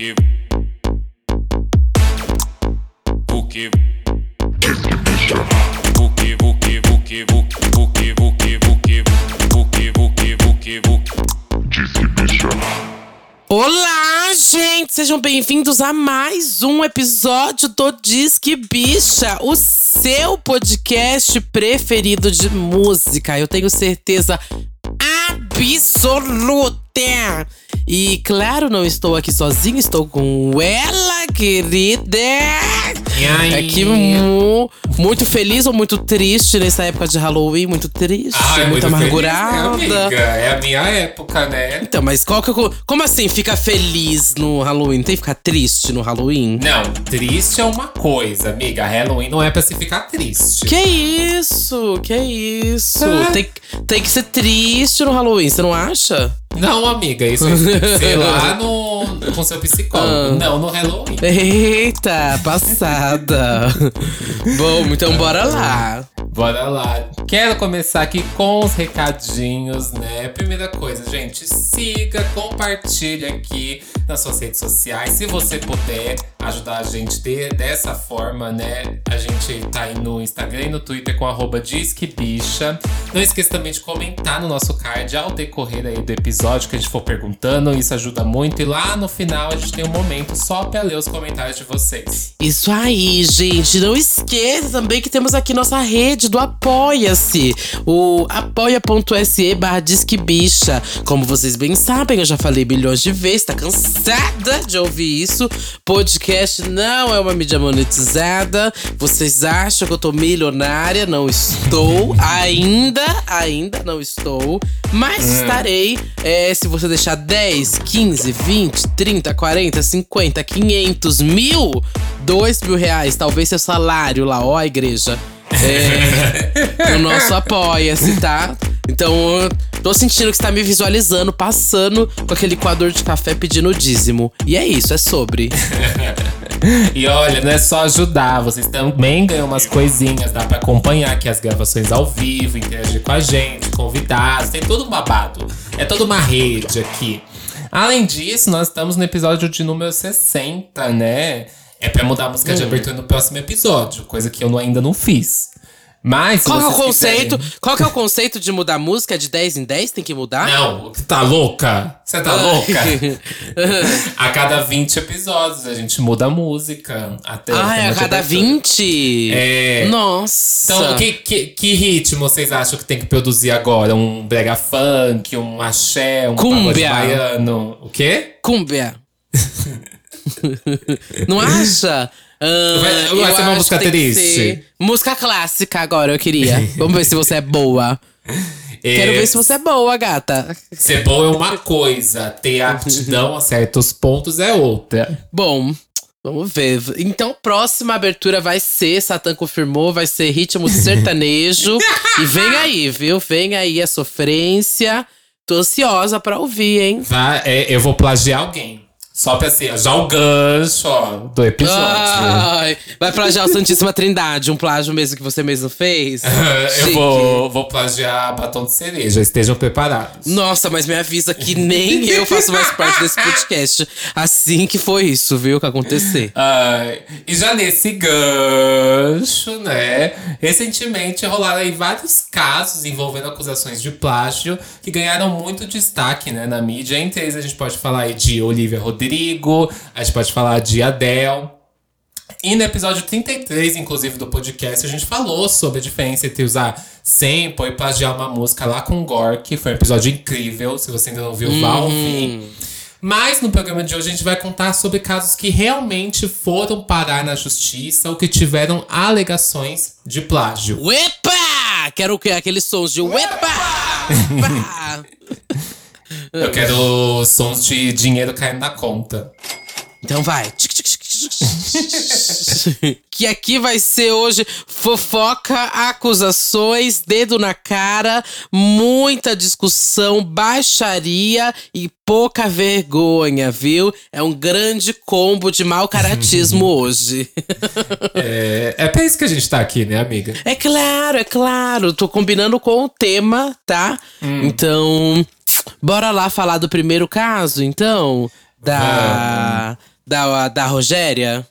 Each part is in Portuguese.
que o que o que o que o que o que que que que que que o que Olá, gente! Sejam bem-vindos a mais um episódio do Disque Bicha, o seu podcast preferido de música. Eu tenho certeza absoluta. E claro, não estou aqui sozinho, estou com ela, querida. Aqui mu muito feliz ou muito triste nessa época de Halloween, muito triste, Ai, muito, feliz, amargurada. né, amiga? É a minha época, né? Então, mas qual que, eu- como assim fica feliz no Halloween? Tem que ficar triste no Halloween? Não, triste é uma coisa, amiga. Halloween não é pra se ficar triste. Que isso? Que isso? É. Tem, tem que ser triste no Halloween, você não acha? Não, amiga, isso é sei lá no, com seu Ah. psicólogo. Não no Halloween. Eita, passada. Bom, então bora lá. Bora lá. Quero começar aqui com os recadinhos, né? Primeira coisa, gente, siga, compartilhe aqui nas suas redes sociais. Se você puder ajudar a gente de, dessa forma, né? A gente tá aí no Instagram e no Twitter com arroba disquebicha. Não esqueça também de comentar no nosso card ao decorrer aí do episódio que a gente for perguntando. Isso ajuda muito. E lá no final a gente tem um momento só pra ler os comentários de vocês. Isso aí, gente. Não esqueça também que temos aqui nossa rede do Apoia-se. O apoia.se barra Disque Bicha. Como vocês bem sabem, eu já falei milhões de vezes, tá cansada de ouvir isso. Podcast não é uma mídia monetizada. Vocês acham que eu tô milionária? Não estou. ainda, ainda não estou. Mas estarei é, se você deixar 10, 15, 20, 30, 40, 50, 500, mil, 2 mil reais, talvez seu salário lá, ó, igreja. É, o nosso apoia-se, tá? Então, tô sentindo que você tá me visualizando, passando com aquele coador de café pedindo dízimo. E é isso, é sobre. E olha, não é só ajudar, vocês também ganham umas coisinhas, dá pra acompanhar aqui as gravações ao vivo, interagir com a gente, convidados, tem todo um babado. É toda uma rede aqui. Além disso, nós estamos no episódio de número 60, né? É pra mudar a música Hum. de abertura no próximo episódio, coisa que eu não- ainda não fiz. Mas. Qual é o conceito? quiserem- Qual é o conceito de mudar música de 10 em 10? Tem que mudar? Não, tá louca? Você tá louca? a cada 20 episódios a gente muda a música. Até Ah, é a cada abertura. 20? É. Nossa. Então, que, que, que ritmo vocês acham que tem que produzir agora? Um brega funk, um axé, um Cúmbia. pagode baiano? O quê? Cúmbia. Não acha? Ah, Vai- vai ser uma música triste. Música clássica agora, eu queria. Vamos ver se você é boa. Quero É, ver se você é boa, gata. Ser bom é uma coisa, ter aptidão a certos pontos é outra. Bom, vamos ver. Então, próxima abertura vai ser, Satã confirmou, vai ser ritmo sertanejo. e vem aí, viu? Vem aí a sofrência. Tô ansiosa pra ouvir, hein? Vai, é, eu vou plagiar alguém. Só pra ser, já o gancho ó, do episódio. Ai, vai plagiar o Santíssima Trindade, um plágio mesmo que você mesmo fez. eu vou, vou plagiar batom de cereja, estejam preparados. Nossa, mas me avisa que nem eu faço mais parte desse podcast. Assim que foi isso, viu? Que acontecer. Ai, e já nesse gancho, né? Recentemente rolaram aí vários casos envolvendo acusações de plágio que ganharam muito destaque, né, na mídia. Entre eles a gente pode falar aí de Olivia Rodrigo, a gente pode falar de Adele. E no episódio 33, inclusive, do podcast, a gente falou sobre a diferença entre usar sample e plagiar uma música lá com Gore, que foi um episódio incrível. Se você ainda não viu, vá ouvir. Mas no programa de hoje a gente vai contar sobre casos que realmente foram parar na justiça ou que tiveram alegações de plágio. Uepa! Quero o quê? Aqueles sons de uepa! Uepa! Eu quero sons de dinheiro caindo na conta. Então vai. que aqui vai ser hoje fofoca, acusações, dedo na cara, muita discussão, baixaria e pouca vergonha, viu? É um grande combo de mau caratismo hoje. É, é pra isso que a gente tá aqui, né, amiga? É claro, é claro. Tô combinando com o tema, tá? Então, bora lá falar do primeiro caso, então? Da. Da, da Rogéria?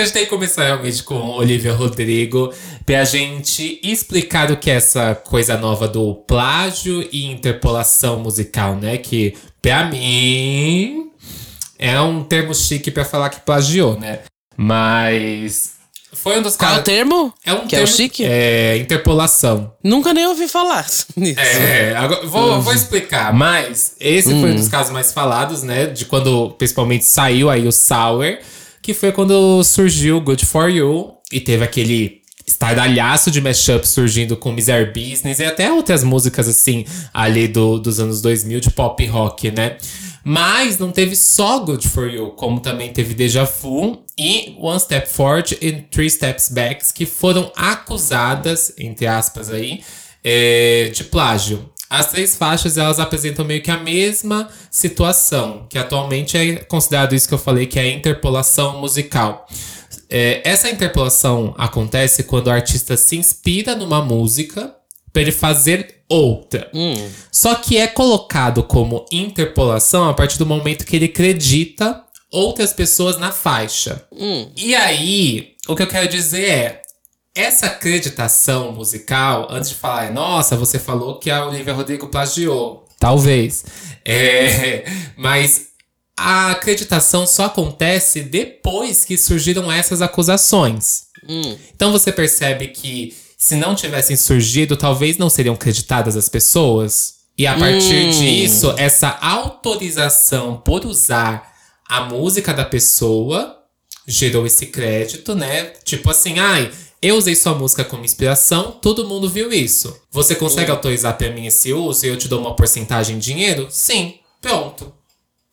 Que a gente tem que começar realmente com Olivia Rodrigo pra gente explicar o que é essa coisa nova do plágio e interpolação musical, né? Que pra mim é um termo chique pra falar que plagiou, né? Mas foi um dos Qual é o caras. termo? É um que é o termo- chique? É, interpolação. Nunca nem ouvi falar nisso. É, agora, vou, vou explicar, mas esse foi um dos casos mais falados, né? De quando principalmente saiu aí o Sour, que foi quando surgiu Good For You e teve aquele estardalhaço de mashup surgindo com Misery Business e até outras músicas assim ali do, dos anos 2000 de pop rock, né? Mas não teve só Good For You, como também teve Deja Vu e One Step Forward e Three Steps Back, que foram acusadas, entre aspas aí, é, de plágio. As três faixas elas apresentam meio que a mesma situação, que atualmente é considerado isso que eu falei, que é a interpolação musical. É, essa interpolação acontece quando o artista se inspira numa música para ele fazer outra. Só que é colocado como interpolação a partir do momento que ele acredita outras pessoas na faixa. E aí, o que eu quero dizer é. Essa acreditação musical, antes de falar, nossa, você falou que a Olivia Rodrigo plagiou. Talvez. É, mas a acreditação só acontece depois que surgiram essas acusações. Então você percebe que se não tivessem surgido, talvez não seriam creditadas as pessoas. E a partir disso, essa autorização por usar a música da pessoa gerou esse crédito, né? Tipo assim, ai, eu usei sua música como inspiração, todo mundo viu isso. Você consegue autorizar pra mim esse uso e eu te dou uma porcentagem em dinheiro? Sim, pronto.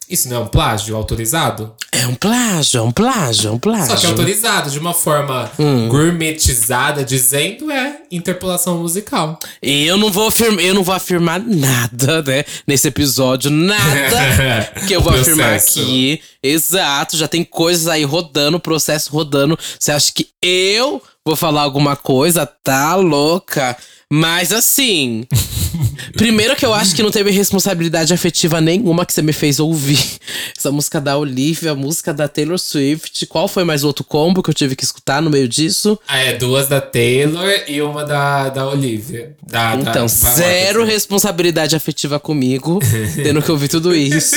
Isso não é um plágio autorizado? É um plágio, é um plágio, é um plágio. Só que autorizado, de uma forma Hum. gourmetizada, dizendo é interpolação musical. E eu não vou afirmar, eu não vou afirmar nada, né? Nesse episódio, nada que eu vou O afirmar processo. aqui. Exato, já tem coisas aí rodando, processo rodando. Você acha que eu vou falar alguma coisa? Tá louca. Mas assim, primeiro que eu acho que não teve responsabilidade afetiva nenhuma que você me fez ouvir. Essa música da Olivia, a música da Taylor Swift. Qual foi mais outro combo que eu tive que escutar no meio disso? Ah, é duas da Taylor e uma da, da Olivia. Da, Então, da- zero responsabilidade afetiva comigo, tendo que ouvir tudo isso.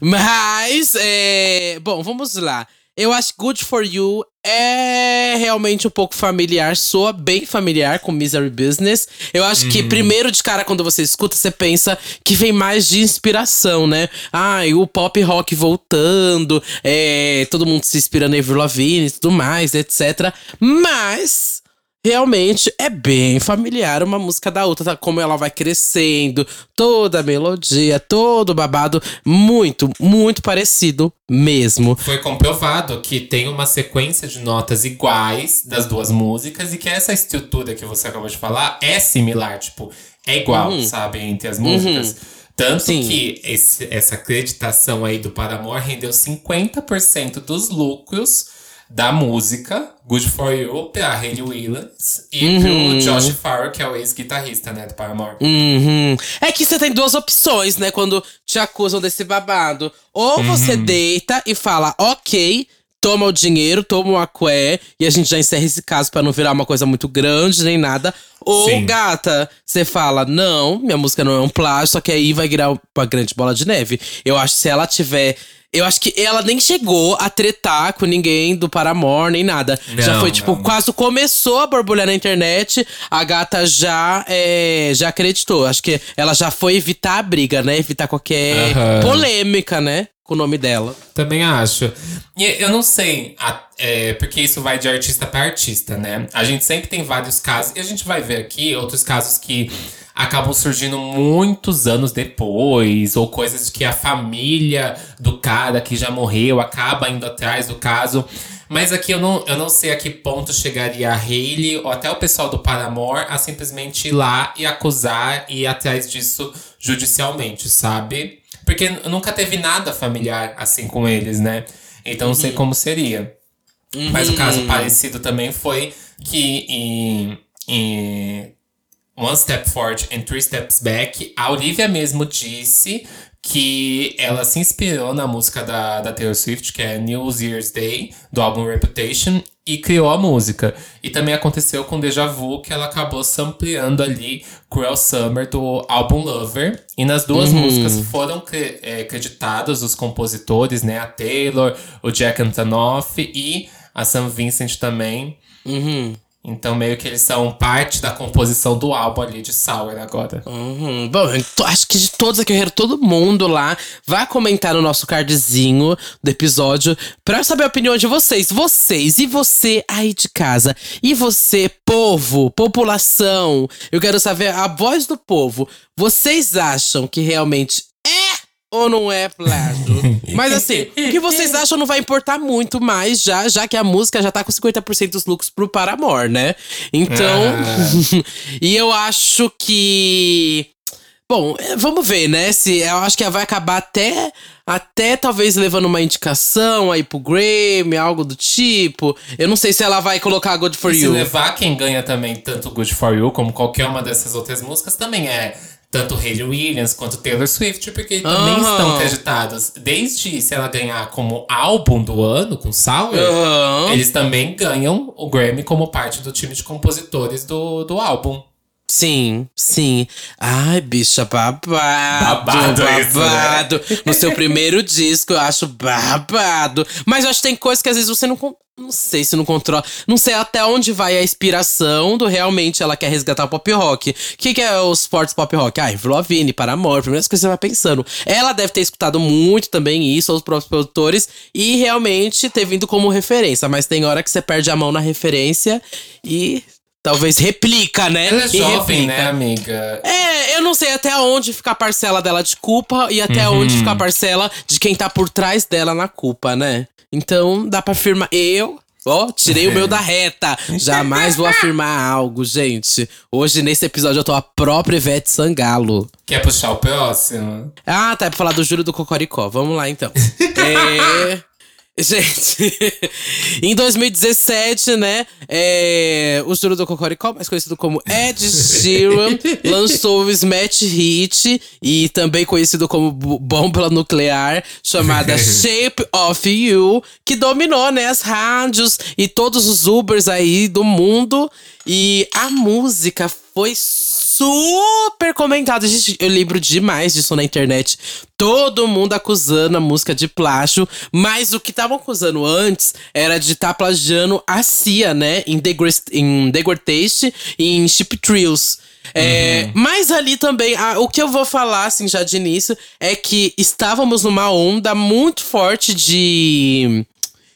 Mas, é, bom, vamos lá. Eu acho que Good For You é realmente um pouco familiar, soa bem familiar com Misery Business. Eu acho que, primeiro de cara, quando você escuta, você pensa que vem mais de inspiração, né? Ai, o pop rock voltando, é, todo mundo se inspira na Avril Lavigne e tudo mais, etc. Mas realmente é bem familiar uma música da outra, tá? como ela vai crescendo, toda a melodia, todo o babado, muito, muito parecido mesmo. Foi comprovado que tem uma sequência de notas iguais das duas músicas e que essa estrutura que você acabou de falar é similar, tipo, é igual, sabe, entre as músicas. Tanto Sim. que esse- essa acreditação aí do Paramore rendeu 50% dos lucros da música Good For You pra Hayley Williams e pro Josh Farrell, que é o ex-guitarrista, né, do Paramore. Uhum. É que você tem duas opções, né? Quando te acusam desse babado. Ou você deita e fala, ok, toma o dinheiro, toma o aqué, e a gente já encerra esse caso pra não virar uma coisa muito grande nem nada. Ou, Sim. gata, você fala, não, minha música não é um plágio, só que aí vai virar uma grande bola de neve. Eu acho que se ela tiver. Eu acho que ela nem chegou a tretar com ninguém do Paramore, nem nada. já Não, foi, tipo, não. quase começou a borbulhar na internet, a gata já, é, já acreditou. Acho que ela já foi evitar a briga, né? Evitar qualquer polêmica, né? Com o nome dela. Também acho. E eu não sei, é, porque isso vai de artista para artista, né? A gente sempre tem vários casos, e a gente vai ver aqui outros casos que acabam surgindo muitos anos depois, ou coisas que a família do cara que já morreu acaba indo atrás do caso. Mas aqui eu não, eu não sei a que ponto chegaria a Hailey ou até o pessoal do Paramore a simplesmente ir lá e acusar e ir atrás disso judicialmente, sabe? Porque nunca teve nada familiar assim com eles, né? Então não sei como seria. Mas o caso parecido também foi que em, em One Step Forward and Three Steps Back, a Olivia mesmo disse que ela se inspirou na música da, da Taylor Swift, que é New Year's Day, do álbum Reputation, e criou a música. E também aconteceu com Deja Vu, que ela acabou sampleando ali Cruel Summer do álbum Lover. E nas duas músicas foram cre- é, creditados os compositores, né? A Taylor, o Jack Antonoff e a Sam Vincent também. Então meio que eles são parte da composição do álbum ali de Sour agora. Uhum. Bom, acho que de todos aqui, eu todo mundo lá. Vai comentar no nosso cardzinho do episódio pra eu saber a opinião de vocês. Vocês e você aí de casa. E você, povo, população. Eu quero saber a voz do povo. Vocês acham que realmente ou não é plágio? Mas assim, o que vocês acham não vai importar muito mais já, já que a música já tá com 50% dos lucros pro Paramore, né? Então, e eu acho que Bom, é, vamos ver, né? Se eu acho que ela vai acabar até até talvez levando uma indicação aí pro Grammy, algo do tipo. Eu não sei se ela vai colocar Good for E se You. levar quem ganha também tanto Good For You como qualquer uma dessas outras músicas também é tanto Hayley Williams quanto Taylor Swift, porque também estão creditados. Desde se ela ganhar como álbum do ano com Sour, eles também ganham o Grammy como parte do time de compositores do, do álbum. Sim, sim. Ai, bicha, babado. Babado isso, né? babado. No seu primeiro disco, eu acho babado. Mas eu acho que tem coisas que às vezes você não. Não sei se não controla. Não sei até onde vai a inspiração do realmente ela quer resgatar o pop rock. O que, que é os fortes pop rock? Ah, Avril Lavigne, Paramore, primeiras coisas que você vai pensando. Ela deve ter escutado muito também isso, os próprios produtores, e realmente ter vindo como referência. Mas tem hora que você perde a mão na referência e. Talvez replica, né? Ela é E jovem, replica. né, amiga? É, eu não sei até onde fica a parcela dela de culpa e até onde fica a parcela de quem tá por trás dela na culpa, né? Então, dá pra afirmar. Eu, ó, tirei o meu da reta. Jamais vou afirmar algo, gente. Hoje, nesse episódio, eu tô a própria Ivete Sangalo. Quer puxar o próximo? Ah, tá, é pra falar do Júlio do Cocoricó. Vamos lá, então. é... Gente, em 2017, né, é, o Júlio do Cocoricó, mais conhecido como Ed Sheeran, lançou o Smash Hit e também conhecido como Bomba Nuclear, chamada Shape of You, que dominou, né, as rádios e todos os Ubers aí do mundo. E a música foi super comentada. Gente, eu lembro demais disso na internet. Todo mundo acusando a música de plágio. Mas o que estavam acusando antes era de estar plagiando a Cia, né? Em The, Great- em The Great Taste e em Chip Thrills. É, mas ali também, ah, o que eu vou falar, assim, já de início, é que estávamos numa onda muito forte de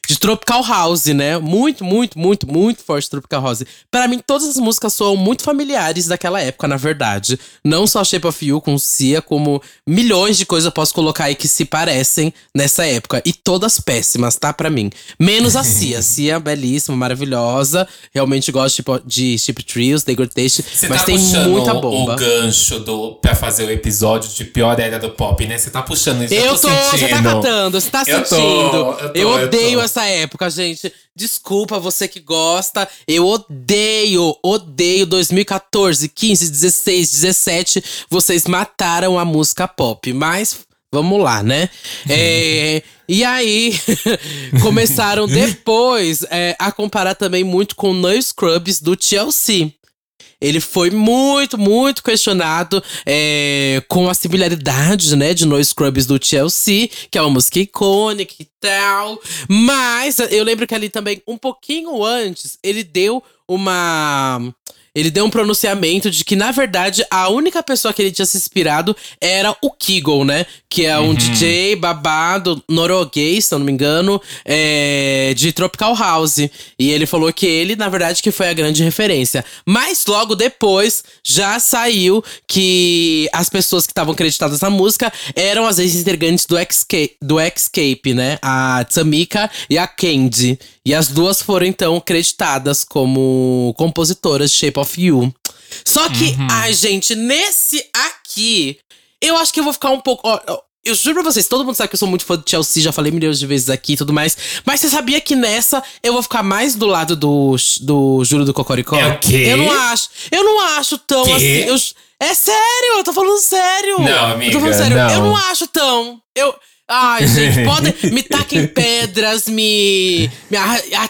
de Tropical House, né? Muito, muito, muito, muito forte Tropical House. Pra mim, todas as músicas soam muito familiares daquela época, na verdade. Não só Shape of You com Cia, como milhões de coisas eu posso colocar aí que se parecem nessa época. E todas péssimas, tá? Pra mim. Menos a Cia. Cia, belíssima, maravilhosa. Realmente gosto tipo, de Chip Trios, The Great Taste. Você Mas tá tem muita o- bomba. o gancho do, pra fazer o episódio de pior era do pop, né? Você tá puxando isso. Eu tô, você sentindo. tá catando, você tá Eu tô, sentindo. eu tô, eu eu odeio tô. Essa época, gente. Desculpa você que gosta. Eu odeio, odeio 2014, 15, 16, 17. Vocês mataram a música pop, mas vamos lá, né? É, e aí, começaram depois é, a comparar também muito com No Scrubs do Chelsea. Ele foi muito, muito questionado é, com a similaridade, né, de No Scrubs do Chelsea, que é uma música icônica e tal. Mas eu lembro que ali também, um pouquinho antes, ele deu uma. Ele deu um pronunciamento de que, na verdade, a única pessoa que ele tinha se inspirado era o Kegel, né? Que é um DJ babado norueguês, se eu não me engano, é, de Tropical House. E ele falou que ele, na verdade, que foi a grande referência. Mas logo depois já saiu que as pessoas que estavam acreditadas na música eram as ex-integrantes do Escape, do né? A Tamika e a Candy. E as duas foram, então, creditadas como compositoras de Shape of You. Só que, ai, gente, nesse aqui, eu acho que eu vou ficar um pouco. ó, eu juro pra vocês, todo mundo sabe que eu sou muito fã de Chelsea, já falei milhões de vezes aqui e tudo mais. Mas você sabia que nessa eu vou ficar mais do lado do, do Júlio do Cocoricó? É o quê? Eu não acho. Eu não acho tão Quê? assim. eu- é sério, eu tô falando sério. Não, Eu tô amiga, falando sério. não. Eu não acho tão. Eu. Ai, gente, podem. me taquem pedras, me. Me,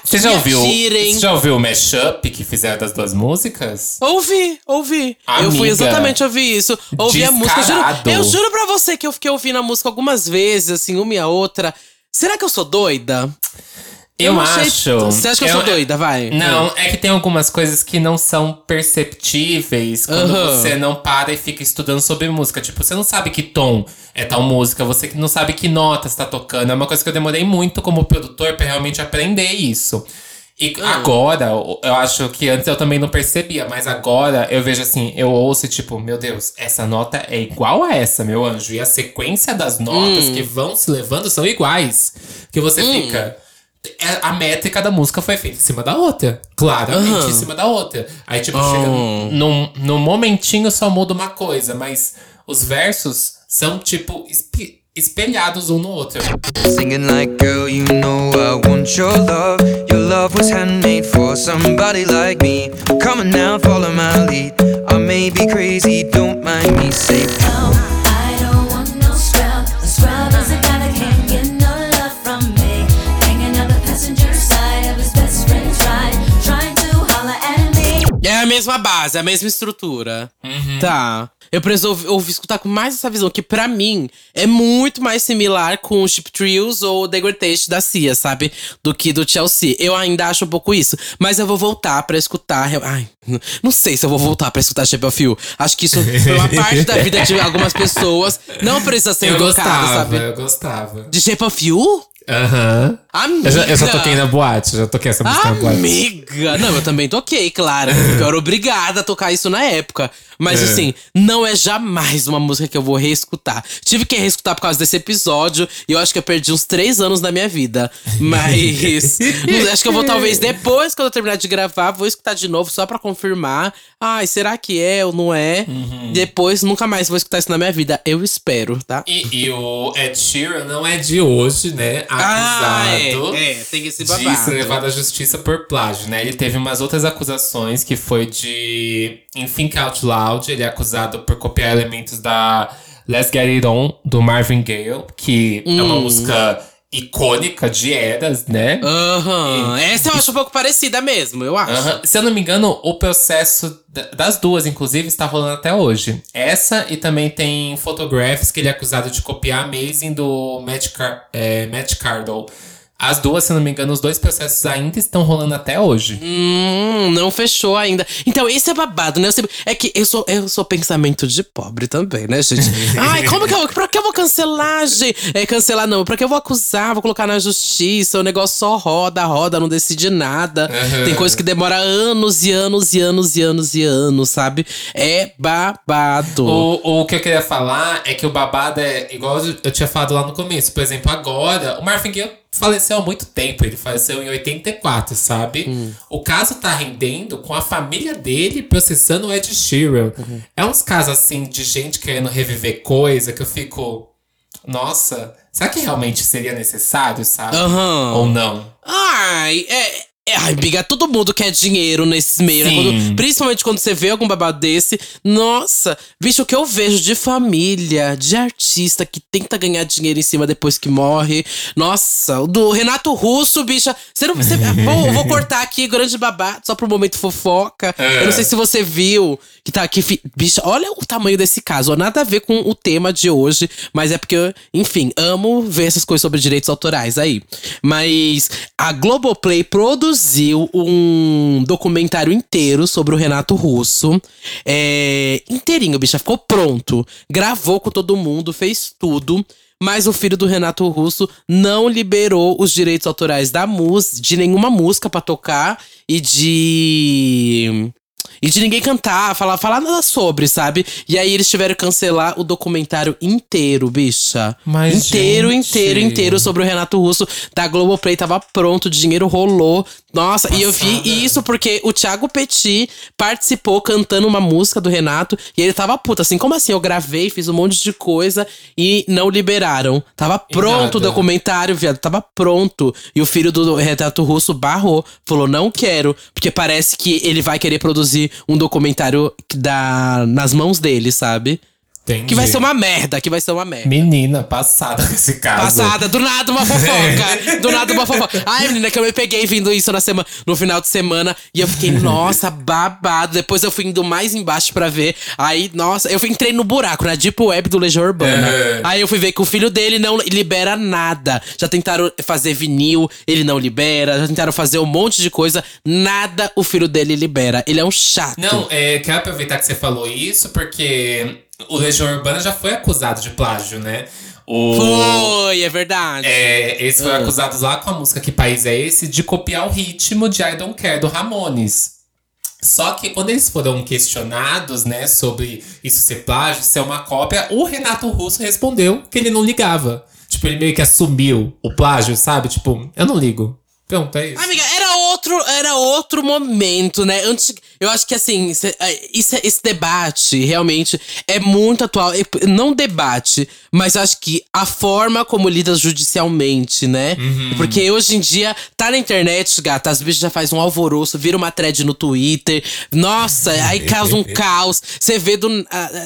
Você já ouviu? atirem. Você já ouviu o mashup que fizeram das duas músicas? Ouvi, ouvi. Eu fui Amiga, exatamente ouvir isso. Ouvi a música. Eu juro, descarado. eu juro pra você que eu fiquei ouvindo a música algumas vezes, assim, uma e a outra. Será que eu sou doida? Eu, não achei- acho. Você acha que eu sou doida? Vai. Não, é que tem algumas coisas que não são perceptíveis quando Aham. você não para e fica estudando sobre música. Tipo, você não sabe que tom é tal música, você não sabe que nota está tocando. É uma coisa que eu demorei muito como produtor pra realmente aprender isso. E Ah. agora, eu acho que antes eu também não percebia, mas agora eu vejo assim, eu ouço e tipo, meu Deus, essa nota é igual a essa, meu anjo. E a sequência das notas Hum. que vão se levando são iguais. Que você fica. É- A métrica da música foi feita em cima da outra. Claramente Aham. em cima da outra. Aí, tipo, Oh. chega num, num momentinho só muda uma coisa, mas os versos são, tipo, espe- espelhados um no outro. Singing like, girl, you know I want your love. Your love was handmade for somebody like me. Come on now, follow my lead. I may be crazy, don't mind me. Say, No, mesma base, a mesma estrutura. Tá. Eu preciso ouvir, ouvir- escutar com mais essa visão, que pra mim é muito mais similar com o Chip Trios ou The Great Taste da Cia, sabe? Do que do Chelsea. Eu ainda acho um pouco isso. Mas eu vou voltar pra escutar. Ai, não sei se eu vou voltar pra escutar Shape of You. Acho que isso foi uma parte da vida de algumas pessoas. Não precisa ser eu gostava, sabe? eu gostava. De Shape of You? Aham. Amiga. Eu, já, eu já toquei na boate, já toquei essa música na boate. Amiga! Não, eu também toquei, claro. Eu era obrigada a tocar isso na época. Mas É. assim, não é jamais uma música que eu vou reescutar. Tive que reescutar por causa desse episódio e eu acho que eu perdi uns três anos da minha vida. Mas acho que eu vou talvez depois, quando eu terminar de gravar, vou escutar de novo só pra confirmar. Ai, será que é ou não é? Uhum. Depois nunca mais vou escutar isso na minha vida. Eu espero, tá? E, e o Ed Sheeran não é de hoje, né? Acusado. é, é, tem esse de babado. ser levado à justiça por plágio, né? Ele teve umas outras acusações que foi de em Think Out Loud, ele é acusado por copiar elementos da Let's Get It On do Marvin Gaye, que é uma Hum. música icônica de eras, né? Aham. Essa eu acho um pouco parecida mesmo, eu acho. Aham. Se eu não me engano, o processo da- das duas, inclusive, está rolando até hoje. Essa e também tem Photographs, que ele é acusado de copiar Amazing do Matt, Car é, Matt Cardle. As duas, se não me engano, os dois processos ainda estão rolando até hoje. Hum, não fechou ainda. Então, esse é babado, né? É que eu sou, eu sou pensamento de pobre também, né, gente? Ai, como que eu. Pra que eu vou cancelar, gente? É, cancelar não. Pra que eu vou acusar? Vou colocar na justiça. O negócio só roda, roda, não decide nada. Uhum. Tem coisa que demora anos e anos e anos e anos e anos, sabe? É babado. O, o que eu queria falar é que o babado é igual eu tinha falado lá no começo. Por exemplo, agora, o Marvin Gaye faleceu há muito tempo. Ele faleceu em 84, sabe? O caso tá rendendo com a família dele processando o Ed Sheeran. É uns casos assim de gente querendo reviver coisa que eu fico. Nossa, será que realmente seria necessário, sabe? Aham. Ou não? Ai, é. É, Ai, amiga, todo mundo quer dinheiro nesses meios, né? Quando- principalmente quando você vê algum babado desse. Nossa, bicho, o que eu vejo de família, de artista que tenta ganhar dinheiro em cima depois que morre. Nossa, o do Renato Russo, bicha. Você não. Você, vou, vou cortar aqui, grande babado, só pro momento fofoca. Eu não sei se você viu que tá aqui. Bicha, olha o tamanho desse caso. Nada a ver com o tema de hoje, mas é porque, eu, enfim, amo ver essas coisas sobre direitos autorais aí. Mas a Globoplay produziu produziu um documentário inteiro sobre o Renato Russo. É, inteirinho, bicha, ficou pronto. Gravou com todo mundo, fez tudo. Mas o filho do Renato Russo não liberou os direitos autorais da música, de nenhuma música pra tocar e de. E de ninguém cantar, falar, falar nada sobre, sabe? E aí eles tiveram que cancelar o documentário inteiro, bicha. Mas, inteiro, gente. inteiro, inteiro sobre o Renato Russo. Da Globoplay tava pronto, o dinheiro rolou. Nossa, e eu vi Passada. isso porque o Thiago Petit participou cantando uma música do Renato. E ele tava puto, assim, como assim? Eu gravei, fiz um monte de coisa e não liberaram. Tava pronto o documentário, viado. Tava pronto. E o filho do Renato Russo barrou. Falou, não quero. Porque parece que ele vai querer produzir um documentário da, nas mãos dele, sabe? Entendi. Que vai ser uma merda, que vai ser uma merda. Menina, passada nesse caso. Passada, do nada uma fofoca. Do nada uma fofoca. Ai, menina, que eu me peguei vindo isso na semana, no final de semana. E eu fiquei, nossa, babado. Depois eu fui indo mais embaixo pra ver. Aí, nossa, eu entrei no buraco, na Deep Web do Legião Urbana. É. Aí eu fui ver que o filho dele não libera nada. Já tentaram fazer vinil, ele não libera. Já tentaram fazer um monte de coisa. Nada o filho dele libera. Ele é um chato. Não, é, quero aproveitar que você falou isso, porque o Legião Urbana já foi acusado de plágio, né? O, Foi, é verdade. É, eles foram acusados lá com a música Que País é Esse? de copiar o ritmo de I Don't Care do Ramones. Só que quando eles foram questionados, né, sobre isso ser plágio, ser uma cópia, o Renato Russo respondeu que ele não ligava. Tipo, ele meio que assumiu o plágio, sabe? Tipo, eu não ligo. Pronto, é isso. Amiga, outro, era outro momento, né? Antes, eu acho que assim, cê- é, é- esse debate realmente é muito atual. Não debate, mas acho que a forma como lida judicialmente, né? Porque hoje em dia tá na internet, gata, as bichas já faz um alvoroço, vira uma thread no Twitter. Nossa, aí causa um caos. Você vê do.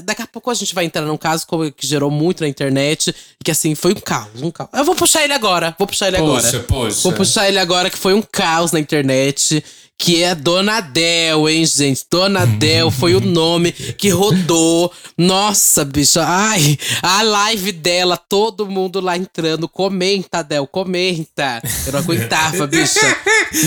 daqui a pouco a gente vai entrar num caso que gerou muito na internet, que assim, foi um caos, um caos. Eu vou puxar ele agora, vou puxar ele Poxa, agora. poxa. Vou puxar ele agora, que foi um caos na internet internet que é Dona Del, hein, gente? Dona Del foi o nome que rodou. Nossa, bicha. Ai, a live dela, todo mundo lá entrando. Comenta, Del, comenta. Eu não aguentava, bicha.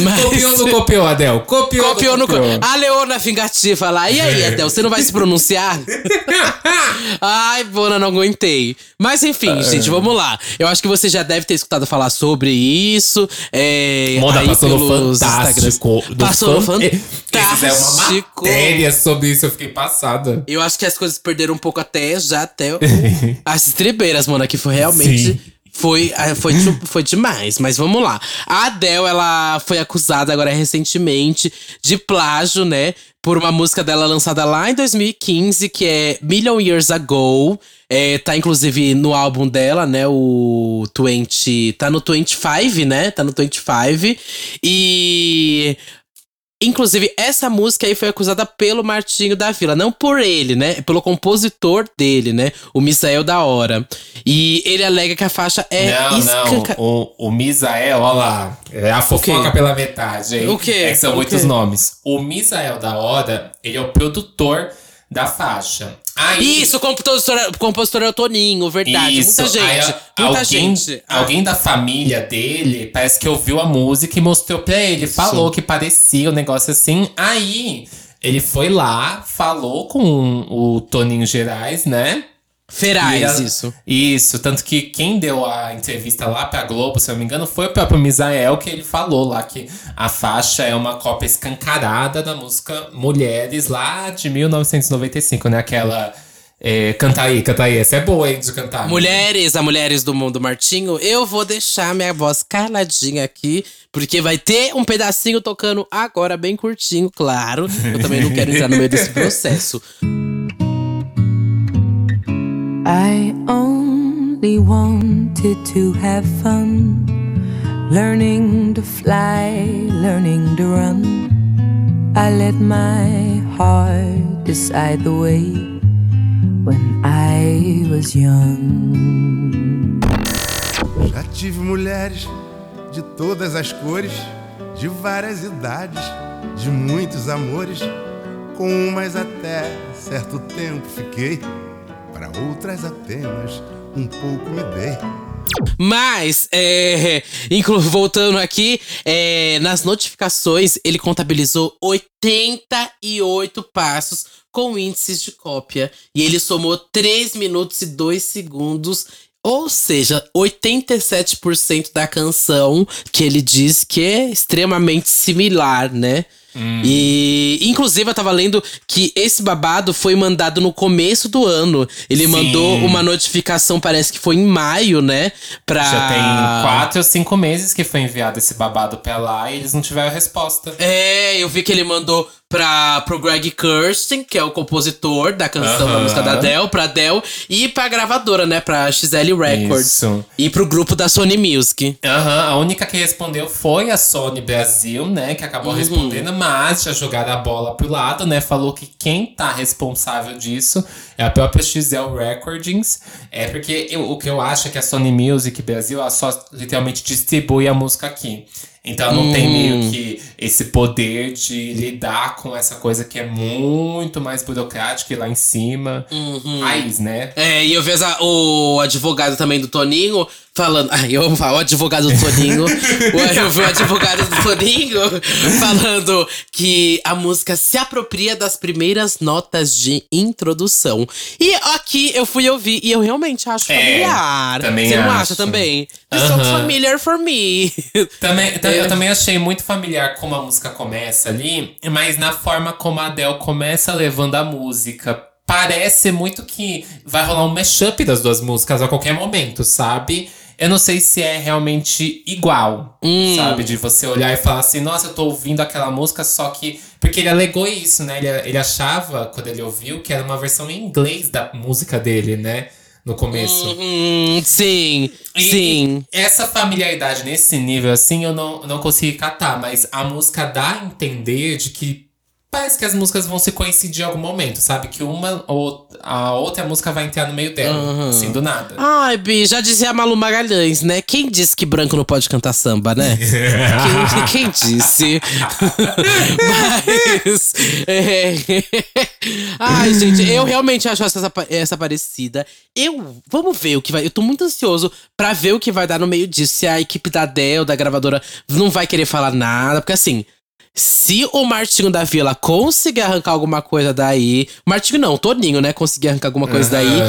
Mas- Copiou ou não copiou, Adel? Copiou, ou não Copiou no. copiou? A Leona Vingativa lá. E aí, Adel, você não vai se pronunciar? Ai, Bona, não aguentei. Mas enfim, gente, vamos lá. Eu acho que você já deve ter escutado falar sobre isso. É, Moda aí passou no pelos Fantástico. Instagrams. Passou no Fan- Eles fizeram uma Fantástico. matéria sobre isso, eu fiquei passada. Eu acho que as coisas perderam um pouco até já até o- as estribeiras, mano, que foi realmente Sim. foi ah, foi foi demais, mas vamos lá. A Adele, ela foi acusada agora recentemente de plágio, né, por uma música dela lançada lá em 2015, que é Million Years Ago. É, tá inclusive no álbum dela, né? O 20. Tá no 25, né? Tá no 25. E. Inclusive, essa música aí foi acusada pelo Martinho da Vila. Não por ele, né? Pelo compositor dele, né? O Misael da Hora. E ele alega que a faixa é não, escanca- não. O, o Misael, olha lá. É a fofoca pela metade, hein? O quê? É que são O muitos quê? nomes. O Misael da Hora, ele é o produtor da faixa. Aí, Isso, o compositor, o compositor é o Toninho, verdade. Isso, muita gente. a- muita alguém, gente. Ah, Alguém da família dele parece que ouviu a música e mostrou pra ele. Falou que parecia um negócio assim. Aí ele foi lá, falou com o Toninho Gerais, né? Ferais, isso. Isso, tanto que quem deu a entrevista lá pra Globo, se eu não me engano, foi o próprio Misael, que ele falou lá que a faixa é uma cópia escancarada da música Mulheres lá de 1995, né? Aquela. É, canta aí, canta aí. Essa é boa, hein, de cantar. Mulheres, a Mulheres do Mundo Martinho, eu vou deixar minha voz caladinha aqui, porque vai ter um pedacinho tocando agora, bem curtinho, claro. Eu também não quero entrar no meio desse processo. I only wanted to have fun, learning to fly, learning to run. I let my heart decide the way when I was young. Já tive mulheres de todas as cores, de várias idades, de muitos amores. Com umas até certo tempo fiquei, outras apenas um pouco me dei. Mas, é, voltando aqui, é, nas notificações, ele contabilizou 88 passos com índices de cópia. E ele somou 3 minutos e 2 segundos. Ou seja, 87% da canção que ele diz que é extremamente similar, né? E, inclusive, eu tava lendo que esse babado foi mandado no começo do ano. Ele Sim. mandou uma notificação, parece que foi em maio, né? Pra... Já tem quatro ou cinco meses que foi enviado esse babado pra lá e eles não tiveram resposta. É, eu vi que ele mandou pra, pro Greg Kirsten, que é o compositor da canção da Aham. música da Adele, pra Adele, e pra gravadora, né? Pra XL Records. Isso. E pro grupo da Sony Music. Aham, a única que respondeu foi a Sony Brasil, né? Que acabou Uhum. respondendo, mas já jogaram a bola pro lado, né? Falou que quem tá responsável disso é a própria XL Recordings. É porque eu- o que eu acho é que a Sony Music Brasil só literalmente distribui a música aqui. Então não tem Hum. meio que esse poder de lidar com essa coisa que é muito mais burocrática e lá em cima. Uhum. Raiz, né? É, e eu vi essa- o advogado também do Toninho falando. Ai, eu amo falar o advogado do Toninho. Eu vi o advogado do Toninho falando que a música se apropria das primeiras notas de introdução. E aqui eu fui ouvir e eu realmente acho É, familiar. também Você não acho. acha também? It's so Aham. familiar for me. Também, ta- É. Eu também achei muito familiar como a música começa ali, mas na forma como a Adele começa levando a música. Parece muito que vai rolar um mashup das duas músicas a qualquer momento, sabe? Eu não sei se é realmente igual, Hum. sabe? De você olhar e falar assim, nossa, eu tô ouvindo aquela música, só que. Porque ele alegou isso, né? Ele, ele achava, quando ele ouviu, que era uma versão em inglês da música dele, né? No começo. Hum, sim, E- sim. essa familiaridade nesse nível, assim, eu não, não consegui catar, mas a música dá a entender de que parece que as músicas vão se coincidir em algum momento, sabe? Que uma ou a outra música vai entrar no meio dela, assim, do nada. Ai, Bi, já dizia a Malu Magalhães, né? Quem disse que branco não pode cantar samba, né? quem, quem disse? Mas. é. Ai, gente, eu realmente acho essa, essa parecida. Eu. Vamos ver o que vai. Eu tô muito ansioso pra ver o que vai dar no meio disso. Se a equipe da Dell, da gravadora, não vai querer falar nada. Porque assim. Se o Martinho da Vila conseguir arrancar alguma coisa daí. Martinho não, o Toninho, né? Conseguir arrancar alguma coisa daí.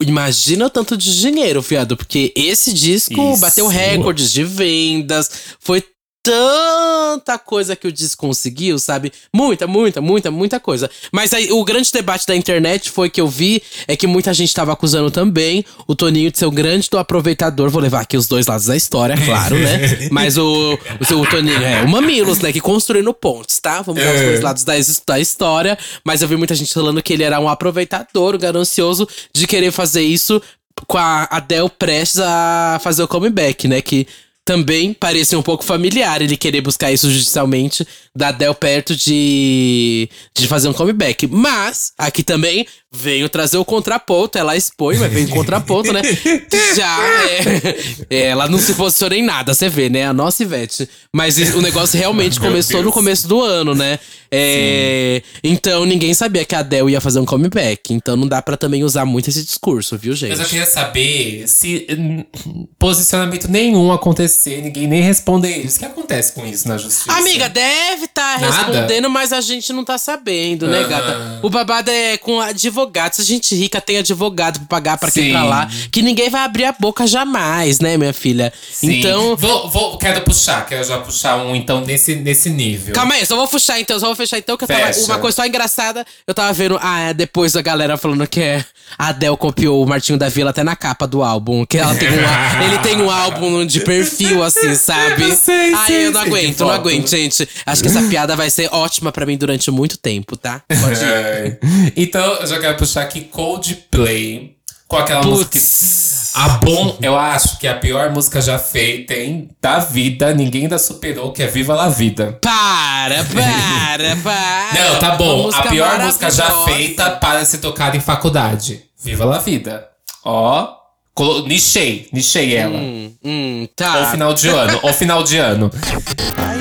Imagina o tanto de dinheiro, fiado. Porque esse disco Isso. bateu recordes de vendas. Foi tanta coisa que o disco conseguiu, sabe? Muita, muita, muita, muita coisa. Mas aí o grande debate da internet foi que eu vi é que muita gente tava acusando também o Toninho de ser um grande do aproveitador. Vou levar aqui os dois lados da história, claro, né? Mas o, o, o Toninho é o Mamilos, né? Que construindo pontes, tá? Vamos dar os É. dois lados da, da história. Mas eu vi muita gente falando que ele era um aproveitador, um ganancioso de querer fazer isso com a Adele prestes a fazer o comeback, né? Que também parecia um pouco familiar ele querer buscar isso judicialmente da Adele perto de, de fazer um comeback. Mas, aqui também venho trazer o contraponto. Ela expõe, mas vem o contraponto, né? Já é, Ela não se posiciona em nada, você vê, né? A nossa Ivete. Mas o negócio realmente começou no começo do ano, né? É, então ninguém sabia que a Adele ia fazer um comeback. Então não dá pra também usar muito esse discurso, viu, gente? Mas eu queria saber se hum, posicionamento nenhum acontecer, ninguém nem responder eles. O que acontece com isso na justiça? Amiga, deve estar Nada? respondendo, mas a gente não tá sabendo, né, Aham. gata? O babado é com advogado. Se a gente rica tem advogado pra pagar pra quem pra lá, que ninguém vai abrir a boca jamais, né, minha filha? Sim. Então. Vou, vou, quero puxar, quero já puxar um, então, nesse, nesse nível. Calma aí, só vou fechar então, só vou fechar então, que eu tava. Uma coisa só engraçada, eu tava vendo, ah, é, depois da galera falando que é, a Adele copiou o Martinho da Vila até na capa do álbum. Que ela tem um, ele tem um álbum de perfil, assim, sabe? Eu sei, Ai, sei, eu não sei, aguento, não aguento, gente. Acho que essa piada vai ser ótima pra mim durante muito tempo, tá? Pode ir. É. Então, eu já quero puxar aqui Coldplay. Com aquela música que. Putz. A Bom, eu acho que é a pior música já feita, hein? Da vida, ninguém ainda superou, que é Viva la Vida. Para, para, para. Não, tá bom. A música pior música já feita para ser tocada em faculdade. Viva la Vida. Ó. colo- Nichei, nichei ela. Hum, hum, Ou tá. final de ano, ou final de ano.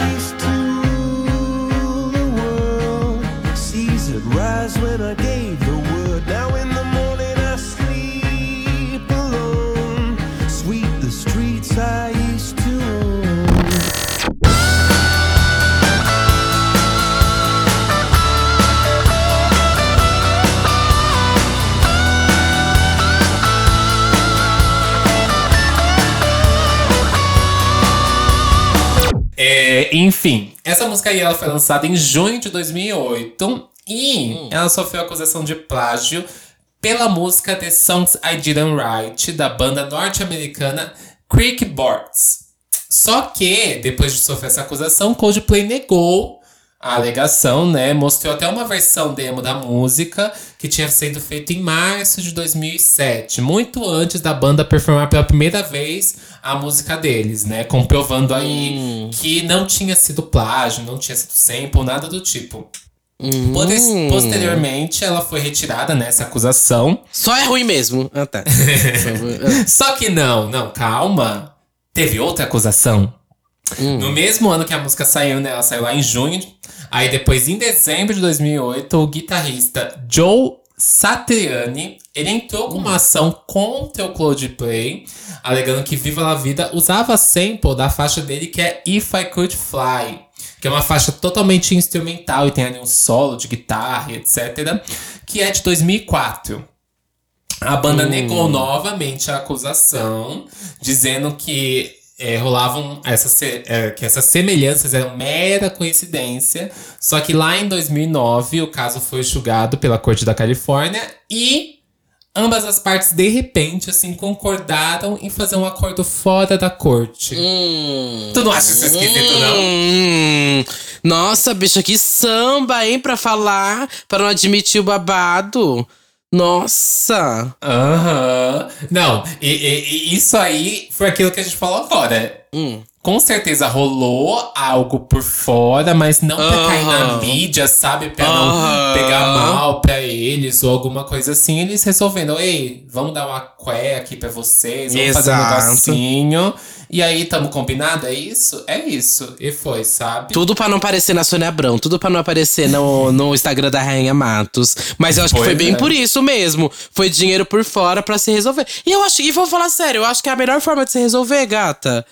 essa música aí ela foi lançada em junho de 2008 e ela sofreu acusação de plágio pela música The Songs I Didn't Write da banda norte-americana Creek Boards. Só que, depois de sofrer essa acusação, Coldplay negou a alegação, né? Mostrou até uma versão demo da música que tinha sido feita em março de 2007, muito antes da banda performar pela primeira vez a música deles, né? Comprovando aí que não tinha sido plágio, não tinha sido sample, nada do tipo. Podes- Posteriormente, ela foi retirada nessa acusação. Só é ruim mesmo. Ah, tá. Só que não, não, calma. Teve outra acusação. No mesmo ano que a música saiu, né? Ela saiu lá em junho. Aí depois, em dezembro de 2008, o guitarrista Joe Satriani, ele entrou com uma ação contra o Coldplay, alegando que Viva La Vida usava sample da faixa dele que é If I Could Fly. Que é uma faixa totalmente instrumental e tem ali um solo de guitarra, etc. Que é de 2004. A banda negou novamente a acusação, dizendo que é, rolavam essas, é, que essas semelhanças eram mera coincidência. Só que lá em 2009 o caso foi julgado pela Corte da Califórnia e ambas as partes de repente assim concordaram em fazer um acordo fora da corte. Tu não acha isso esquisito não? Hum, nossa, bicha, que samba, hein, pra falar, pra não admitir o babado. Nossa. Aham. Não, e, e- e isso aí foi aquilo que a gente falou agora. Hum. Com certeza rolou algo por fora, mas não pra cair na mídia, sabe? Pra não Aham. pegar mal pra eles ou alguma coisa assim. Eles resolvendo, ei, vamos dar uma cué aqui pra vocês, vamos fazer um Exato. negocinho. E aí, tamo combinado? É isso? É isso. E foi, sabe? Tudo pra não aparecer na Sônia Abrão, tudo pra não aparecer no, no Instagram da Rainha Matos. Mas eu acho que Pois foi bem é. por isso mesmo. Foi dinheiro por fora pra se resolver. E eu acho, e vou falar sério, eu acho que é a melhor forma de se resolver, gata.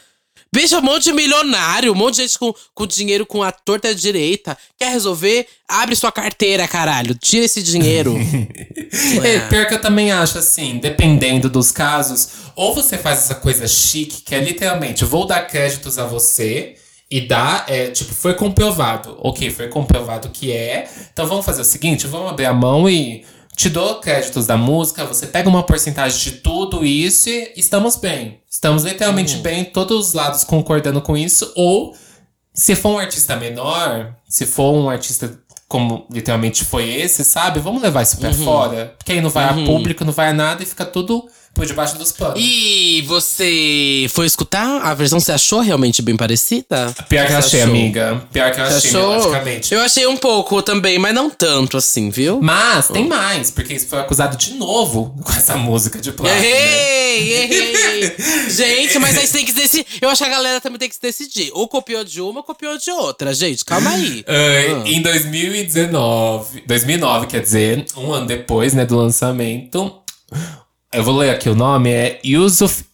Veja um monte de milionário, um monte de gente com, com dinheiro com a torta direita. Quer resolver? Abre sua carteira, caralho. Tira esse dinheiro. É, pior que eu também acho assim, dependendo dos casos, ou você faz essa coisa chique, que é literalmente, eu vou dar créditos a você e dá, é, tipo, foi comprovado. Ok, foi comprovado que é. Então vamos fazer o seguinte, vamos abrir a mão e te dou créditos da música, você pega uma porcentagem de tudo isso e estamos bem. Estamos literalmente bem, todos os lados concordando com isso, ou se for um artista menor, se for um artista como literalmente foi esse, sabe? Vamos levar isso pra fora. Porque aí não vai a público, não vai a nada e fica tudo por debaixo dos panos. e você foi escutar a versão? Você achou realmente bem parecida? Pior que eu achei, achou? amiga. Pior que eu achei, achou? melodicamente. Eu achei um pouco também, mas não tanto assim, viu? Mas tem mais, porque isso foi acusado de novo com essa música de plástico. né? Errei, errei. gente, mas aí você tem que decidir. Eu acho que a galera também tem que se decidir. Ou copiou de uma ou copiou de outra. Gente, calma aí. Ah, Em 2019, 2009, quer dizer, um ano depois, né, do lançamento, eu vou ler aqui o nome, é Yusuf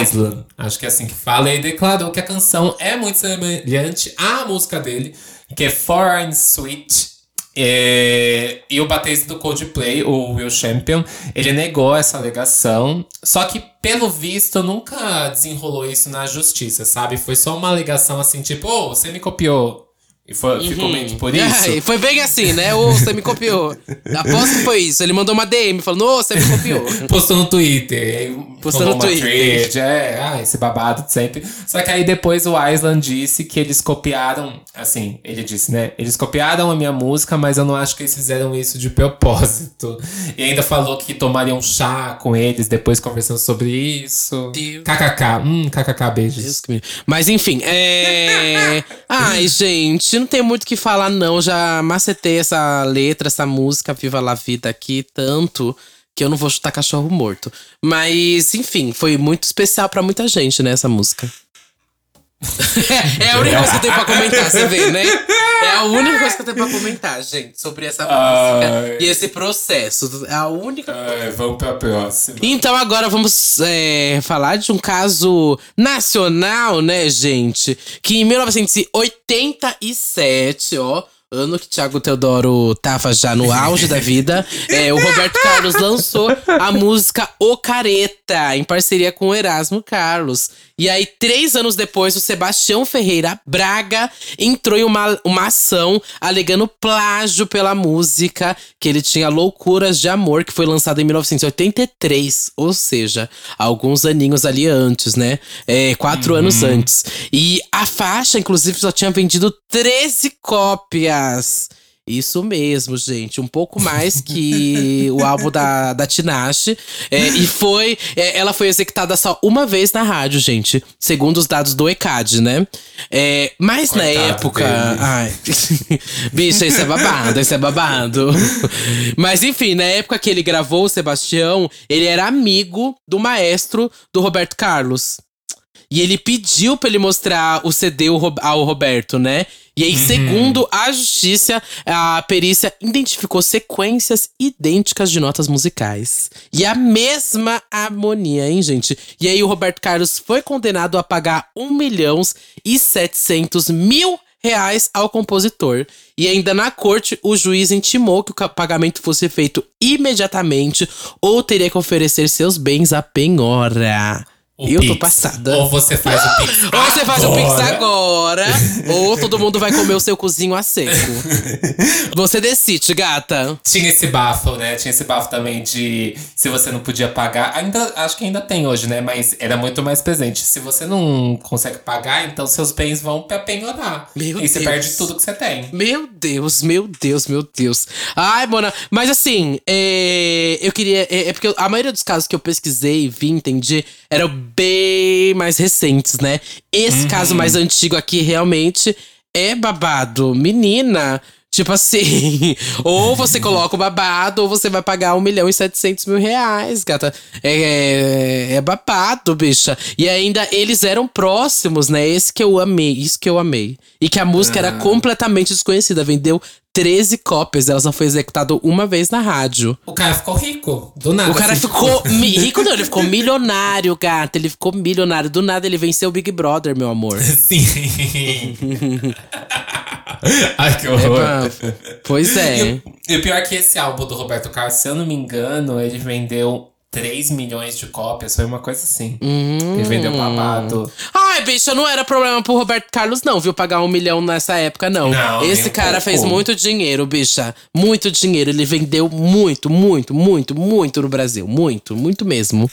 Island, acho que é assim que fala, e declarou que a canção é muito semelhante à música dele, que é Foreign Sweet. É, e o baterista do Coldplay, o Will Champion, ele negou essa alegação. Só que, pelo visto, nunca desenrolou isso na justiça, sabe? Foi só uma alegação assim, tipo, ô, você me copiou. E foi, ficou meio que por isso. Ai, foi bem assim, né? Ô, você me copiou. Aposto que foi isso. Ele mandou uma DM falando, ô, você me copiou. Postou no Twitter. Postou no Twitter. thread, é, ah, esse babado de sempre. Só que aí depois o Island disse que eles copiaram, assim, ele disse, né? Eles copiaram a minha música, mas eu não acho que eles fizeram isso de propósito. E ainda falou que tomariam chá com eles depois conversando sobre isso. Deus. KKK, hum, KKK, beijos. Deus que me- Mas enfim, é. Ai, gente, não tem muito o que falar, não. Já macetei essa letra, essa música Viva La Vida aqui tanto que eu não vou chutar cachorro morto. Mas, enfim, foi muito especial pra muita gente, né, essa música. é a única coisa que eu tenho pra comentar, você vê, né? É a única coisa que eu tenho pra comentar, gente, sobre essa música Ai. e esse processo. É a única É, vamos pra próxima. então agora vamos é, falar de um caso nacional, né, gente? Que em 1987, ó, ano que Thiago Teodoro tava já no auge da vida, é, o Roberto Carlos lançou a música O Careta, em parceria com o Erasmo Carlos. E aí, três anos depois, o Sebastião Ferreira Braga entrou em uma, uma ação alegando plágio pela música que ele tinha Loucuras de Amor, que foi lançada em 1983. Ou seja, alguns aninhos ali antes, né? É, quatro anos antes. E a faixa, inclusive, só tinha vendido 13 cópias. Isso mesmo, gente. Um pouco mais que o álbum da, da Tinashe. É, e foi. é, ela foi executada só uma vez na rádio, gente. Segundo os dados do ECAD, né? É, mas na Coitado época. dele. Ai. Bicha, isso é babado, isso é babado. Mas enfim, na época que ele gravou o Sebastião, ele era amigo do maestro do Roberto Carlos. E ele pediu pra ele mostrar o CD ao Ro- ao Roberto, né? E aí, segundo a justiça, a perícia identificou sequências idênticas de notas musicais. E a mesma harmonia, hein, gente? E aí, o Roberto Carlos foi condenado a pagar 1 milhão e 700 mil reais ao compositor. E ainda na corte, o juiz intimou que o pagamento fosse feito imediatamente ou teria que oferecer seus bens à penhora. O Eu tô Pix. passada. Ou você faz o Pix Ou você faz o Pix agora. ou todo mundo vai comer o seu cozinho a seco. Você decide, gata. Tinha esse bafo, né? Tinha esse bafo também de se você não podia pagar. Ainda acho que ainda tem hoje, né? Mas era muito mais presente. Se você não consegue pagar, então seus bens vão pra penhorar. Meu e você Deus. perde tudo que você tem. Meu Deus, meu Deus, meu Deus. Ai, Mona, mas assim, é, eu queria. É, é porque a maioria dos casos que eu pesquisei, vi, entendi, eram bem mais recentes, né? Esse caso mais antigo aqui realmente é babado. Menina. Tipo assim, ou você coloca o babado, ou você vai pagar 1 milhão e 700 mil reais, gata. É, é babado, bicha. E ainda eles eram próximos, né? Esse que eu amei, isso que eu amei. E que a música era completamente desconhecida, vendeu 13 cópias, ela só foi executada uma vez na rádio. O cara ficou rico. Do nada. O cara assim. ficou rico, não, ele ficou milionário, gata. Ele ficou milionário. Do nada ele venceu o Big Brother, meu amor. Sim. Ai, que É, horror. pá, pois é. E, o- e o pior é que esse álbum do Roberto Carlos, se eu não me engano, ele vendeu 3 milhões de cópias. Foi uma coisa assim. Ele vendeu babado. Ai, bicho, não era problema pro Roberto Carlos, não, viu? Pagar um milhão nessa época, não. Não, Esse cara pouco. fez muito dinheiro, bicha. Muito dinheiro. Ele vendeu muito, muito, muito, muito no Brasil. Muito, muito mesmo.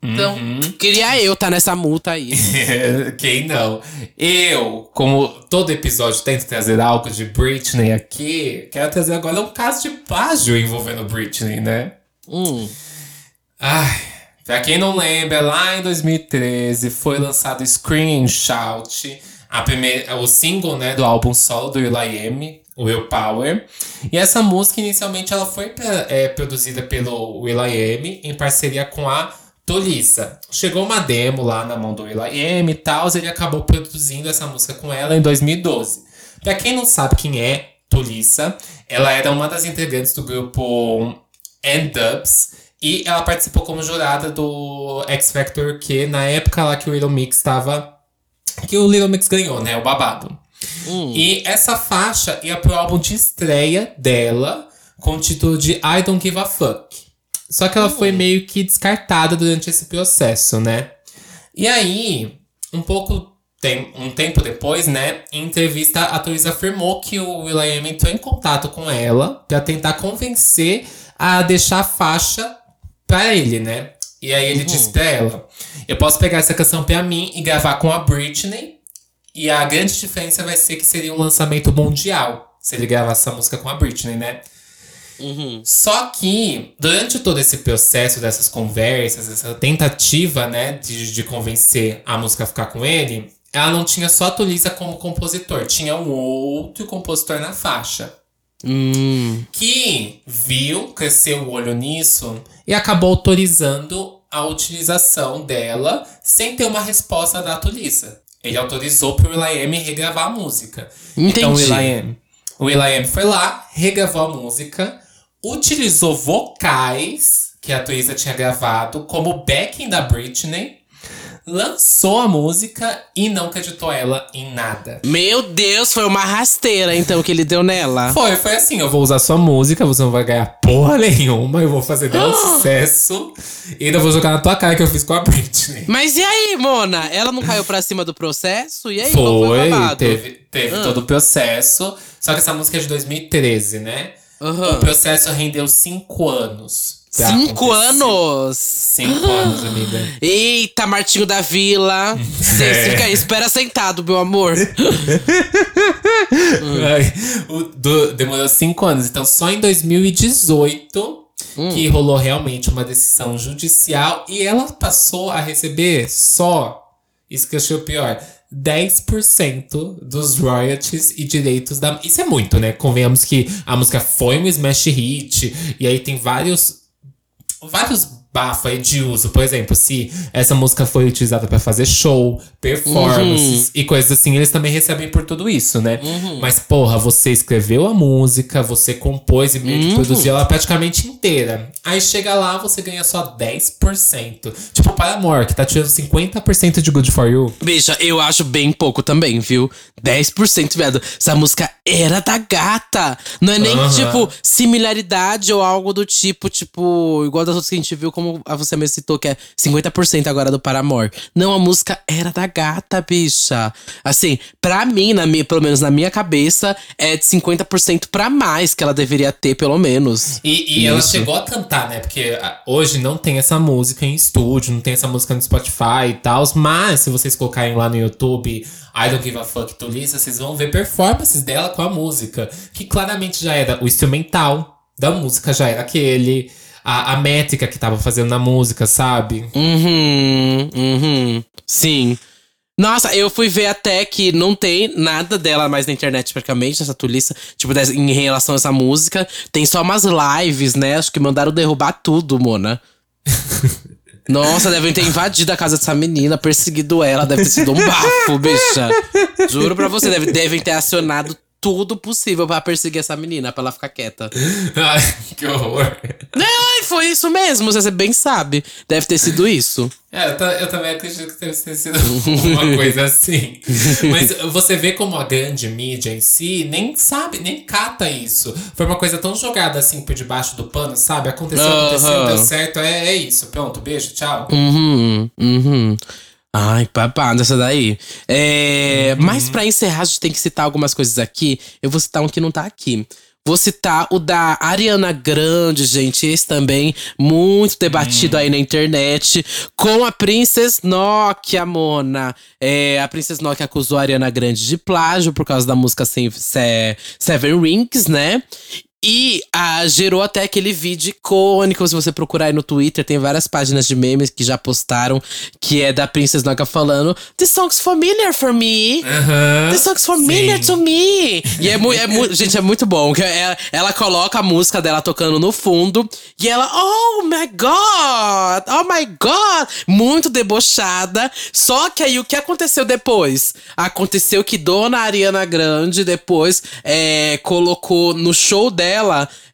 Então, Uhum. queria eu estar nessa multa aí. Quem não? Eu, como todo episódio tento trazer algo de Britney aqui, quero trazer agora um caso de plágio envolvendo Britney, né? Hum. Ai, pra quem não lembra, lá em 2013 foi lançado Scream and Shout, a primeira, o single né, do álbum solo do Will.i.am, Will Power. E essa música, inicialmente, ela foi é, produzida pelo Will.i.am em parceria com a Toliça. Chegou uma demo lá na mão do Will.i.am e tal, ele acabou produzindo essa música com ela em 2012. Pra quem não sabe quem é Toliça, ela era uma das integrantes do grupo N-Dubs e ela participou como jurada do X Factor que na época lá que o Little Mix estava que o Little Mix ganhou, né, o babado. E essa faixa ia pro álbum de estreia dela com o título de I Don't Give a Fuck. Só que ela foi meio que descartada durante esse processo, né? E aí, um pouco tem, um tempo depois, né, em entrevista, a atriz afirmou que o Will.i.am entrou em contato com ela pra tentar convencer a deixar a faixa pra ele, né? E aí ele disse pra ela: Eu posso pegar essa canção pra mim e gravar com a Britney. E a grande diferença vai ser que seria um lançamento mundial se ele gravasse essa música com a Britney, né? Só que, durante todo esse processo dessas conversas, essa tentativa, né, de, de convencer a música a ficar com ele, ela não tinha só a Tulisa como compositor, tinha um outro compositor na faixa. Hum. Que viu, cresceu o olho nisso e acabou autorizando a utilização dela sem ter uma resposta da Tulisa. Ele autorizou pro Will.i.am regravar a música. Então o Entendi. Will.i.am o Will.i.am foi lá, regravou a música, utilizou vocais que a Tulisa tinha gravado como backing da Britney, lançou a música e não acreditou ela em nada. Meu Deus, foi uma rasteira então que ele deu nela. Foi, foi assim, eu vou usar sua música, você não vai ganhar porra nenhuma, eu vou fazer um sucesso e ainda vou jogar na tua cara que eu fiz com a Britney. Mas e aí, Mona? Ela não caiu pra cima do processo? E aí, foi o Foi, teve, teve Ah. todo o processo, só que essa música é de 2013, né? Aham. O processo rendeu cinco anos. Pra Cinco acontecer. anos! Cinco anos, amiga. Eita, Martinho da Vila. Você É. fica aí, espera sentado, meu amor. Ai, o- do- demorou cinco anos. Então, só em 2018 Hum. que rolou realmente uma decisão judicial e ela passou a receber só, isso que eu achei o pior, 10% dos royalties e direitos da. Isso é muito, né? Convenhamos que a música foi um smash hit e aí tem vários vários bafos aí de uso. Por exemplo, se essa música foi utilizada pra fazer show, performances e coisas assim, eles também recebem por tudo isso, né? Mas, porra, você escreveu a música, você compôs e meio que produziu ela praticamente inteira. Aí chega lá, você ganha só 10%. Tipo, para Paramore, que tá tirando 50% de Good For You. Bicha, eu acho bem pouco também, viu? 10%, viado. Essa música era da gata. Não é nem, tipo, similaridade ou algo do tipo, tipo, igual das outras que a gente viu, como a você mesmo citou, que é 50% agora do Paramore. Não, a música era da gata, bicha. Assim, pra mim, na minha, pelo menos na minha cabeça, é de 50% pra mais que ela deveria ter, pelo menos. E, e ela chegou a cantar, né? Porque ah, hoje não tem essa música em estúdio, não tem essa música no Spotify e tal. Mas se vocês colocarem lá no YouTube I Don't Give a Fuck to Lisa, vocês vão ver performances dela com a música. Que claramente já era o instrumental da música, já era aquele. A, a métrica que tava fazendo na música, sabe? Uhum, uhum. Sim. Nossa, eu fui ver até que não tem nada dela mais na internet, praticamente, essa tuliça, tipo, em relação a essa música. Tem só umas lives, né? Acho que mandaram derrubar tudo, Mona. Nossa, devem ter invadido a casa dessa menina, perseguido ela, deve ter sido um bafo, bicha. Juro pra você, deve, devem ter acionado tudo possível pra perseguir essa menina, pra ela ficar quieta. Ai, que horror. Ai, foi isso mesmo, você bem sabe. Deve ter sido isso. É, eu, eu também acredito que deve ter sido uma coisa assim. Mas você vê como a grande mídia em si nem sabe, nem cata isso. Foi uma coisa tão jogada assim por debaixo do pano, sabe? Aconteceu, aconteceu, Aham. deu certo, é, é isso. Pronto, beijo, tchau. Uhum, uhum. Ai, babado essa daí. É, Mas pra encerrar, a gente tem que citar algumas coisas aqui. Eu vou citar um que não tá aqui. Vou citar o da Ariana Grande, gente. Esse também, muito debatido aí na internet. Com a Princess Nokia, Mona. É, a Princess Nokia acusou a Ariana Grande de plágio por causa da música Seven Rings, né? E ah, gerou até aquele vídeo icônico. Se você procurar aí no Twitter, tem várias páginas de memes que já postaram. Que é da Princess Nokia falando This song's familiar for me. Aham. This song's familiar Sim. to me. E é muito, é mu- gente, é muito bom. Ela, ela coloca a música dela tocando no fundo. E ela, oh my God! Oh my God! Muito debochada. Só que aí o que aconteceu depois? Aconteceu que Dona Ariana Grande depois é, colocou no show dela,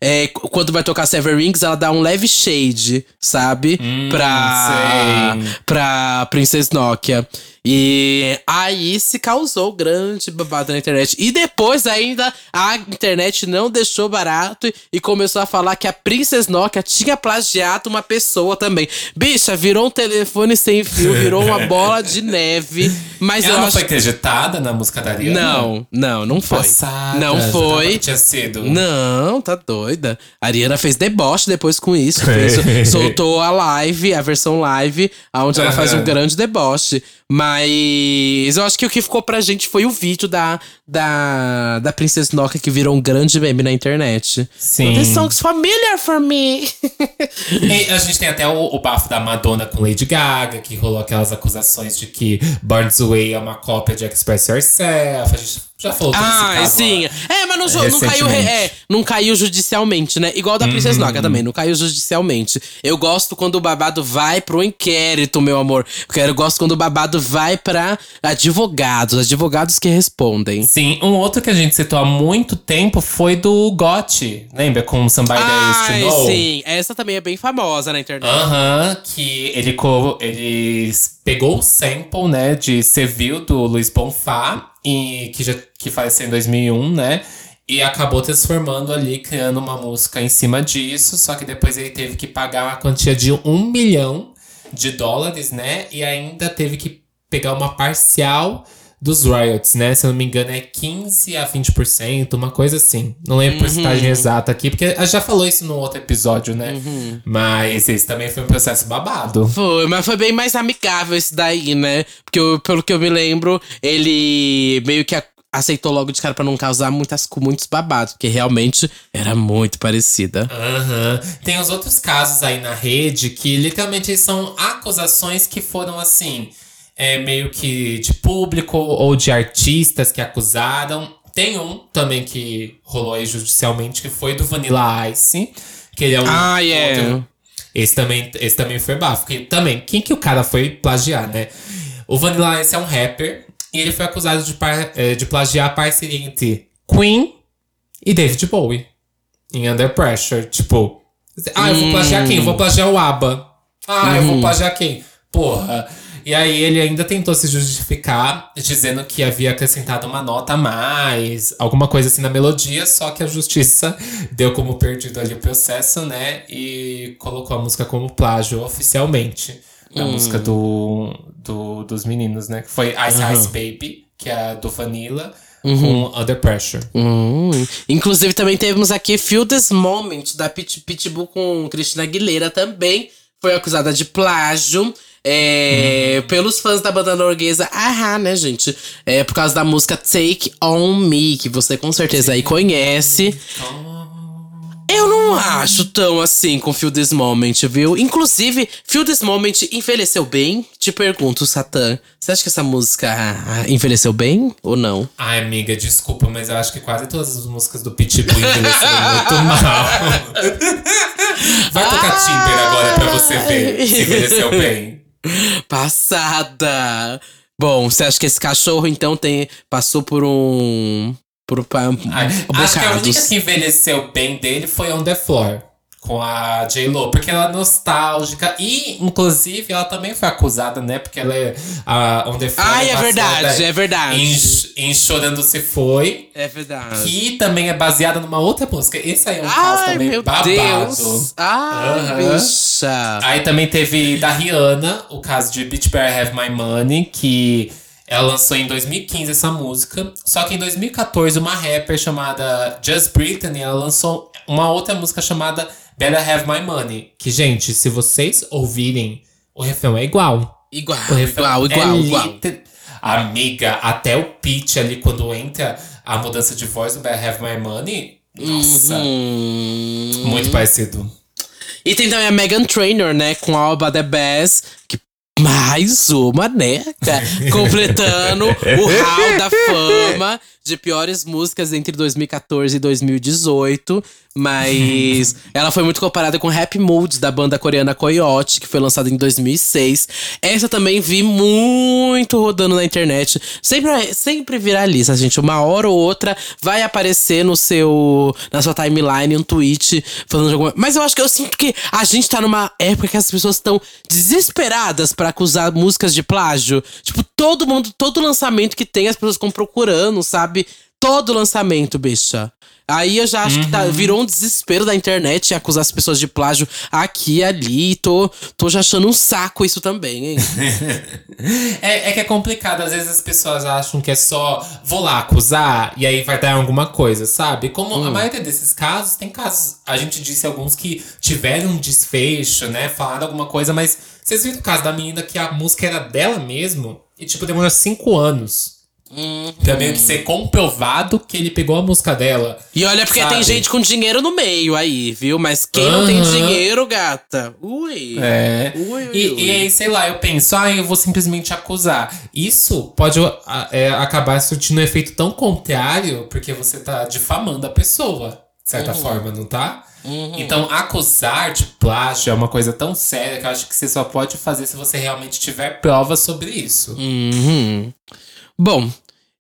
é, qu- quando vai tocar Seven Rings, ela dá um leve shade, sabe? pra, sei. pra Princess Nokia. E aí se causou grande babado na internet. E depois ainda a internet não deixou barato e começou a falar que a Princess Nokia tinha plagiado uma pessoa também. Bicha, virou um telefone sem fio, virou uma bola de neve. Mas Ela eu não acho foi acreditada na música da Ariana? Não, não, não foi. Passada, não foi. tinha sido. Não, tá doida. A Ariana fez deboche depois com isso. fez- soltou a live, a versão live, onde ela faz um grande deboche. Mas eu acho que o que ficou pra gente foi o vídeo da, da, da Princess Nokia que virou um grande meme na internet. Sim. This song's familiar for me. E a gente tem até o, o bafo da Madonna com Lady Gaga, que rolou aquelas acusações de que Burns Way é uma cópia de Express Yourself. A gente já falou desse Ah, caso sim. É, mas não, jo- não caiu. É, não caiu judicialmente, né? Igual da Princess Noca também, não caiu judicialmente. Eu gosto quando o babado vai pro inquérito, meu amor. Porque eu gosto quando o babado vai pra advogados, advogados que respondem. Sim, um outro que a gente citou há muito tempo foi do Gotti. Lembra? Com Somebody That I Used to Ai, Know? sim. Essa também é bem famosa na internet. Aham, que ele, ele pegou o sample, né, de Seville, do Luiz Bonfá, e, que, já, que faleceu em 2001, né? E acabou transformando ali, criando uma música em cima disso. Só que depois ele teve que pagar uma quantia de um milhão de dólares, né? E ainda teve que pegar uma parcial dos royalties, né? Se eu não me engano, é 15 a 20%, uma coisa assim. Não lembro a porcentagem exata aqui, porque já falou isso no outro episódio, né? Mas esse também foi um processo babado. Foi, mas foi bem mais amigável esse daí, né? Porque eu- pelo que eu me lembro, ele meio que aceitou logo de cara pra não causar muitas, muitos babados, porque realmente era muito parecida. Aham. Tem os outros casos aí na rede que literalmente são acusações que foram assim, é, meio que de público ou de artistas que acusaram. Tem um também que rolou aí judicialmente, que foi do Vanilla Ice, que ele é um. Ah, é. outro- Esse também, esse também foi bafo. Que, também, quem que o cara foi plagiar, né? O Vanilla Ice é um rapper e ele foi acusado de, par- eh, de plagiar a parceria entre Queen e David Bowie em Under Pressure. Tipo, ah, eu vou plagiar quem? Eu vou plagiar o ABBA. Ah, eu vou plagiar quem? Porra. E aí ele ainda tentou se justificar, dizendo que havia acrescentado uma nota a mais, alguma coisa assim na melodia, só que a justiça deu como perdido ali o processo, né? E colocou a música como plágio oficialmente. A música do, do, dos meninos, né? Que foi Ice Ice Baby, que é a do Vanilla, com Under Pressure. Hum. Inclusive, também temos aqui Feel This Moment, da Pit Pitbull com Cristina Aguilera também. Foi acusada de plágio. É, Pelos fãs da banda norueguesa Ahá, né, gente? É por causa da música Take On Me, que você com certeza aí conhece. Eu não acho tão assim com Feel This Moment, viu? Inclusive, Feel This Moment envelheceu bem? Te pergunto, Satã. Você acha que essa música ah, envelheceu bem ou não? Ai, amiga, desculpa, mas eu acho que quase todas as músicas do Pitbull envelheceram muito mal. Vai tocar Timber agora pra você ver se envelheceu bem. Passada! Bom, você acha que esse cachorro então tem passou por um por um, Ai, acho que a única que envelheceu bem dele foi On The Floor. Com a J-Lo, porque ela é nostálgica. E, inclusive, ela também foi acusada, né? Porque ela é. A On The Ai, é verdade, é verdade. Em, em Chorando Se Foi. É verdade. Que também é baseada numa outra música. Esse aí é um caso Ai, também meu babado. Deus! Ai, Aham. bicha! Aí também teve da Rihanna, o caso de Bitch Better Have My Money, que ela lançou em 2015 essa música. Só que em 2014, uma rapper chamada Just Brittany, ela lançou uma outra música chamada Better Have My Money. Que, gente, se vocês ouvirem, o refrão é igual. Igual, O refrão igual, igual, é igual. liter- Amiga, até o pitch ali, quando entra a mudança de voz do Better Have My Money, nossa, Hum. muito parecido. E tem também a Megan Trainor, né? Com a Alba The Bass. Que mais uma, né? Completando o hall da fama de piores músicas entre 2014 e 2018. Mas ela foi muito comparada com Happy Moods, da banda coreana Coyote, que foi lançada em 2006. Essa também vi muito rodando na internet. Sempre, sempre viraliza, gente. Uma hora ou outra vai aparecer no seu, na sua timeline um tweet falando de alguma Mas eu acho que eu sinto que a gente tá numa época que as pessoas estão desesperadas pra acusar músicas de plágio. Tipo, todo mundo, todo lançamento que tem, as pessoas ficam procurando, sabe? Todo lançamento, bicha. Aí eu já acho que tá, virou um desespero da internet acusar as pessoas de plágio aqui e ali. Tô, tô já achando um saco isso também, hein? É, é que é complicado, às vezes as pessoas acham que é só vou lá acusar e aí vai dar alguma coisa, sabe? Como Hum. a maioria desses casos, tem casos, a gente disse alguns que tiveram um desfecho, né? Falaram alguma coisa, mas vocês viram o caso da menina que a música era dela mesmo e, tipo, demorou cinco anos. Pra meio que ser comprovado que ele pegou a música dela. E olha, porque Sabe? tem gente com dinheiro no meio aí, viu? Mas quem não tem dinheiro, gata? Ui. É. Ui, ui, e, ui. e aí, sei lá, eu penso, ah, eu vou simplesmente acusar. Isso pode a- é, acabar surtindo um efeito tão contrário, porque você tá difamando a pessoa. de certa forma, não tá? Então, acusar de plágio é uma coisa tão séria que eu acho que você só pode fazer se você realmente tiver provas sobre isso. Uhum. Bom,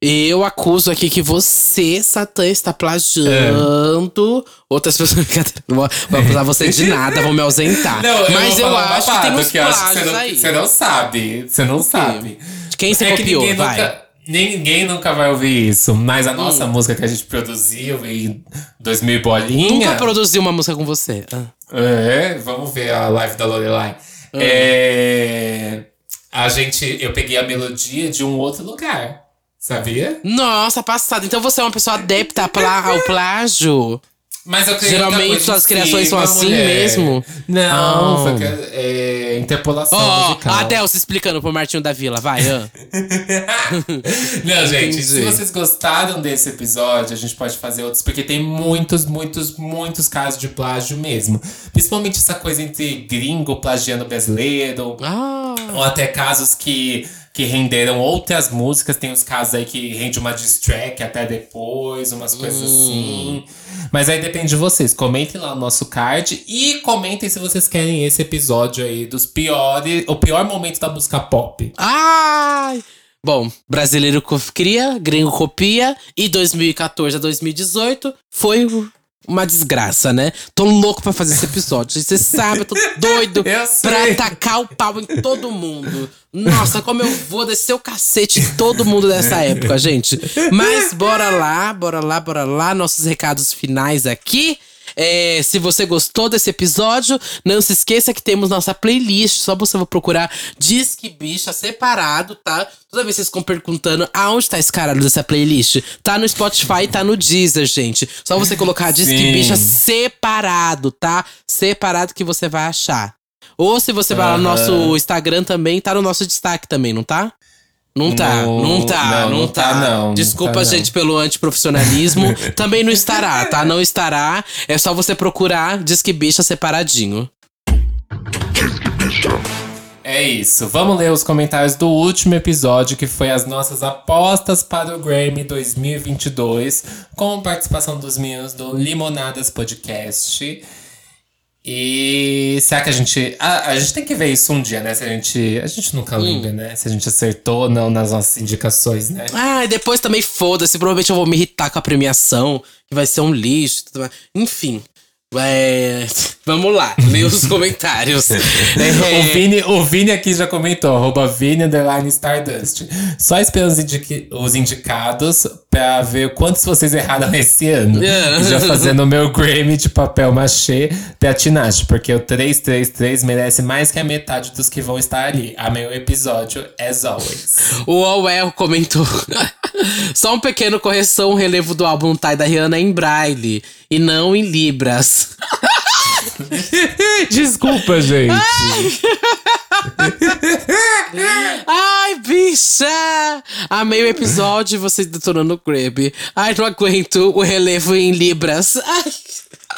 eu acuso aqui que você, Satã, está plagiando outras pessoas. Não vou acusar você de nada, vou me ausentar. Não, eu Mas eu um acho que tem uns que eu que plágios você não, aí. Você não sabe. Você não sabe. Quem você É que copiou? ninguém Vai. nunca, ninguém nunca vai ouvir isso. Mas a Hum. nossa música que a gente produziu em 2000 e bolinha. Nunca produzi uma música com você. Ah. É, vamos ver a live da Lorelai. É, a gente, eu peguei a melodia de um outro lugar. Sabia? Nossa, passado. Então você é uma pessoa adepta ao plágio? Mas eu Geralmente muita coisa suas criações são assim mulher. mesmo? Não, Ah. que- é, interpolação Ó, musical. a Delce explicando pro Martinho da Vila, vai, ah. Não, gente, se Entendi. vocês gostaram desse episódio, a gente pode fazer outros, porque tem muitos, muitos, muitos casos de plágio mesmo. Principalmente essa coisa entre gringo plagiando brasileiro, Ah. ou até casos que, que renderam outras músicas. Tem uns casos aí que rende uma diss track até depois, umas coisas assim. Mas aí depende de vocês. Comentem lá no nosso card e comentem se vocês querem esse episódio aí dos piores, o pior momento da música pop. Ai! Bom, brasileiro cria, gringo copia. E 2014 a 2018 foi uma desgraça, né? Tô louco pra fazer esse episódio. Você sabe, eu tô doido Eu pra tacar o pau em todo mundo. Nossa, como eu vou descer o cacete em todo mundo dessa época, gente. Mas bora lá, bora lá, bora lá. Nossos recados finais aqui. É, se você gostou desse episódio, não se esqueça que temos nossa playlist. Só você vai procurar Disque Bicha separado, tá? Toda vez vocês ficam perguntando aonde tá esse caralho dessa playlist. Tá no Spotify, tá no Deezer, gente. Só você colocar Disque Sim. Bicha separado, tá? Separado que você vai achar. Ou se você vai lá no nosso Instagram também, tá no nosso destaque também, não tá? Não tá, No- não tá, não, não, não tá. tá, não, não Desculpa, tá, não. gente, pelo antiprofissionalismo. também não estará, tá? Não estará. É só você procurar Disque Bicha separadinho. É isso. Vamos ler os comentários do último episódio, que foi as nossas apostas para o Grammy 2022, com participação dos meninos do Limonadas Podcast. E será que a gente. A, a gente tem que ver isso um dia, né? Se a gente. A gente nunca lembra, né? Se a gente acertou ou não nas nossas indicações, né? Ah, e depois também foda-se. Provavelmente eu vou me irritar com a premiação, que vai ser um lixo. Enfim. É... Vamos lá, ler os comentários. O, É... Vini, o Vini aqui já comentou, arroba Vini underline Stardust. Só esperando os, indique- os indicados pra ver quantos vocês erraram esse ano. É. E já fazendo o meu Grammy de papel machê pra Tinashe, porque o 333 merece mais que a metade dos que vão estar ali. A meu episódio, as always. O Owell comentou. Só um pequeno correção, o relevo do álbum Tie da Rihanna é em braille e não em libras. Desculpa, gente. Ai, bicha! Amei o episódio e vocês detonando o Grab. Ai, não aguento o relevo em libras. Ai.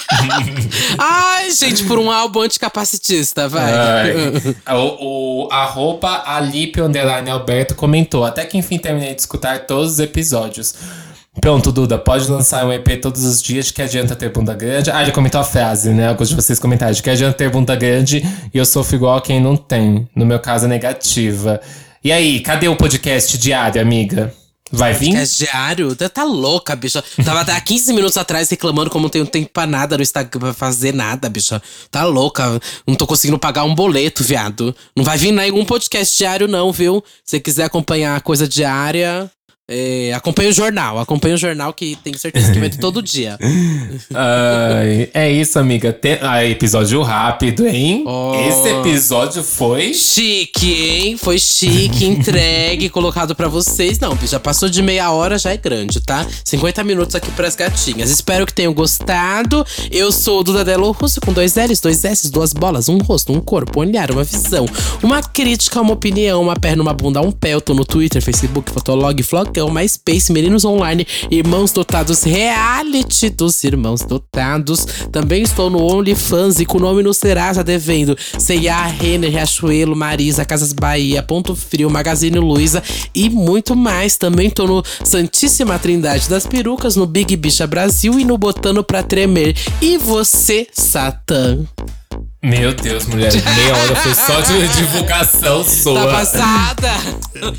Ai, gente, por um álbum anticapacitista, vai. Ai. o, o arroba Alipe Underline Alberto comentou. Até que enfim terminei de escutar todos os episódios. Pronto, Duda, pode lançar um EP todos os dias que adianta ter bunda grande. Ah, ele comentou a frase, né? Alguns de vocês comentaram. De que adianta ter bunda grande e eu sofro igual a quem não tem. No meu caso, é negativa. E aí, cadê o podcast diário, amiga? Vai vir? É diário? Tá- louca, bicha. Tava há 15 minutos atrás reclamando como não tenho tempo pra nada no Instagram, pra fazer nada, bicha. Tá louca. Não tô conseguindo pagar um boleto, viado. Não vai vir nenhum podcast diário, não, viu? Se você quiser acompanhar a coisa diária, é, acompanha o jornal. Acompanha o jornal que tenho certeza que vai ter todo dia. Ai, é isso, amiga. Tem... Ah, episódio rápido, hein? Oh. Esse episódio foi. Chique, hein? Foi chique, entregue, colocado pra vocês. Não, já passou de meia hora, já é grande, tá? 50 minutos aqui pras gatinhas. Espero que tenham gostado. Eu sou o Duda Delo Russo, com dois L's, dois S, duas bolas, um rosto, um corpo, um olhar, uma visão, uma crítica, uma opinião, uma perna, uma bunda, um pé. Eu tô no Twitter, Facebook, Fotolog, Vlog, que é MySpace, Meninos Online, Irmãos Dotados Reality dos Irmãos Dotados. Também estou no OnlyFans e com o nome no Serasa devendo C&A, Renner, Riachuelo, Marisa, Casas Bahia, Ponto Frio, Magazine Luiza e muito mais. Também tô no Santíssima Trindade das Perucas, no Big Bicha Brasil e no Botando Pra Tremer. E você, Satã? Meu Deus, mulher, meia hora foi só de divulgação sua. Tá passada?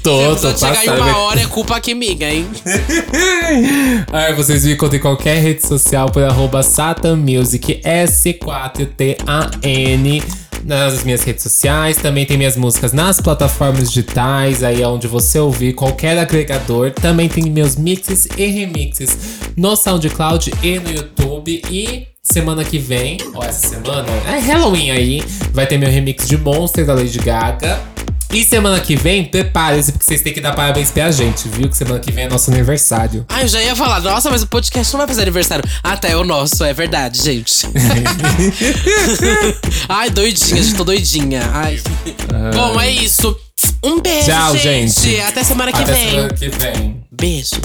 Tô, Se tô você chegar em passada. uma hora, é culpa aqui minha, hein? Ai, vocês me encontram em qualquer rede social por arroba satanmusic, S4TAN, nas minhas redes sociais. Também tem minhas músicas nas plataformas digitais, aí é onde você ouvir qualquer agregador. Também tem meus mixes e remixes no SoundCloud e no YouTube. E semana que vem, ou essa semana, é Halloween aí, vai ter meu remix de Monster da Lady Gaga. E semana que vem, prepare-se, porque vocês têm que dar parabéns pra gente, viu? Que semana que vem é nosso aniversário. Ai, eu já ia falar, nossa, mas o podcast não vai fazer aniversário. Até o nosso, é verdade, gente. Ai, doidinha, já tô doidinha. Ai. Bom, é isso. Um beijo, Tchau, gente. Até semana que Até vem. semana que vem. Beijo.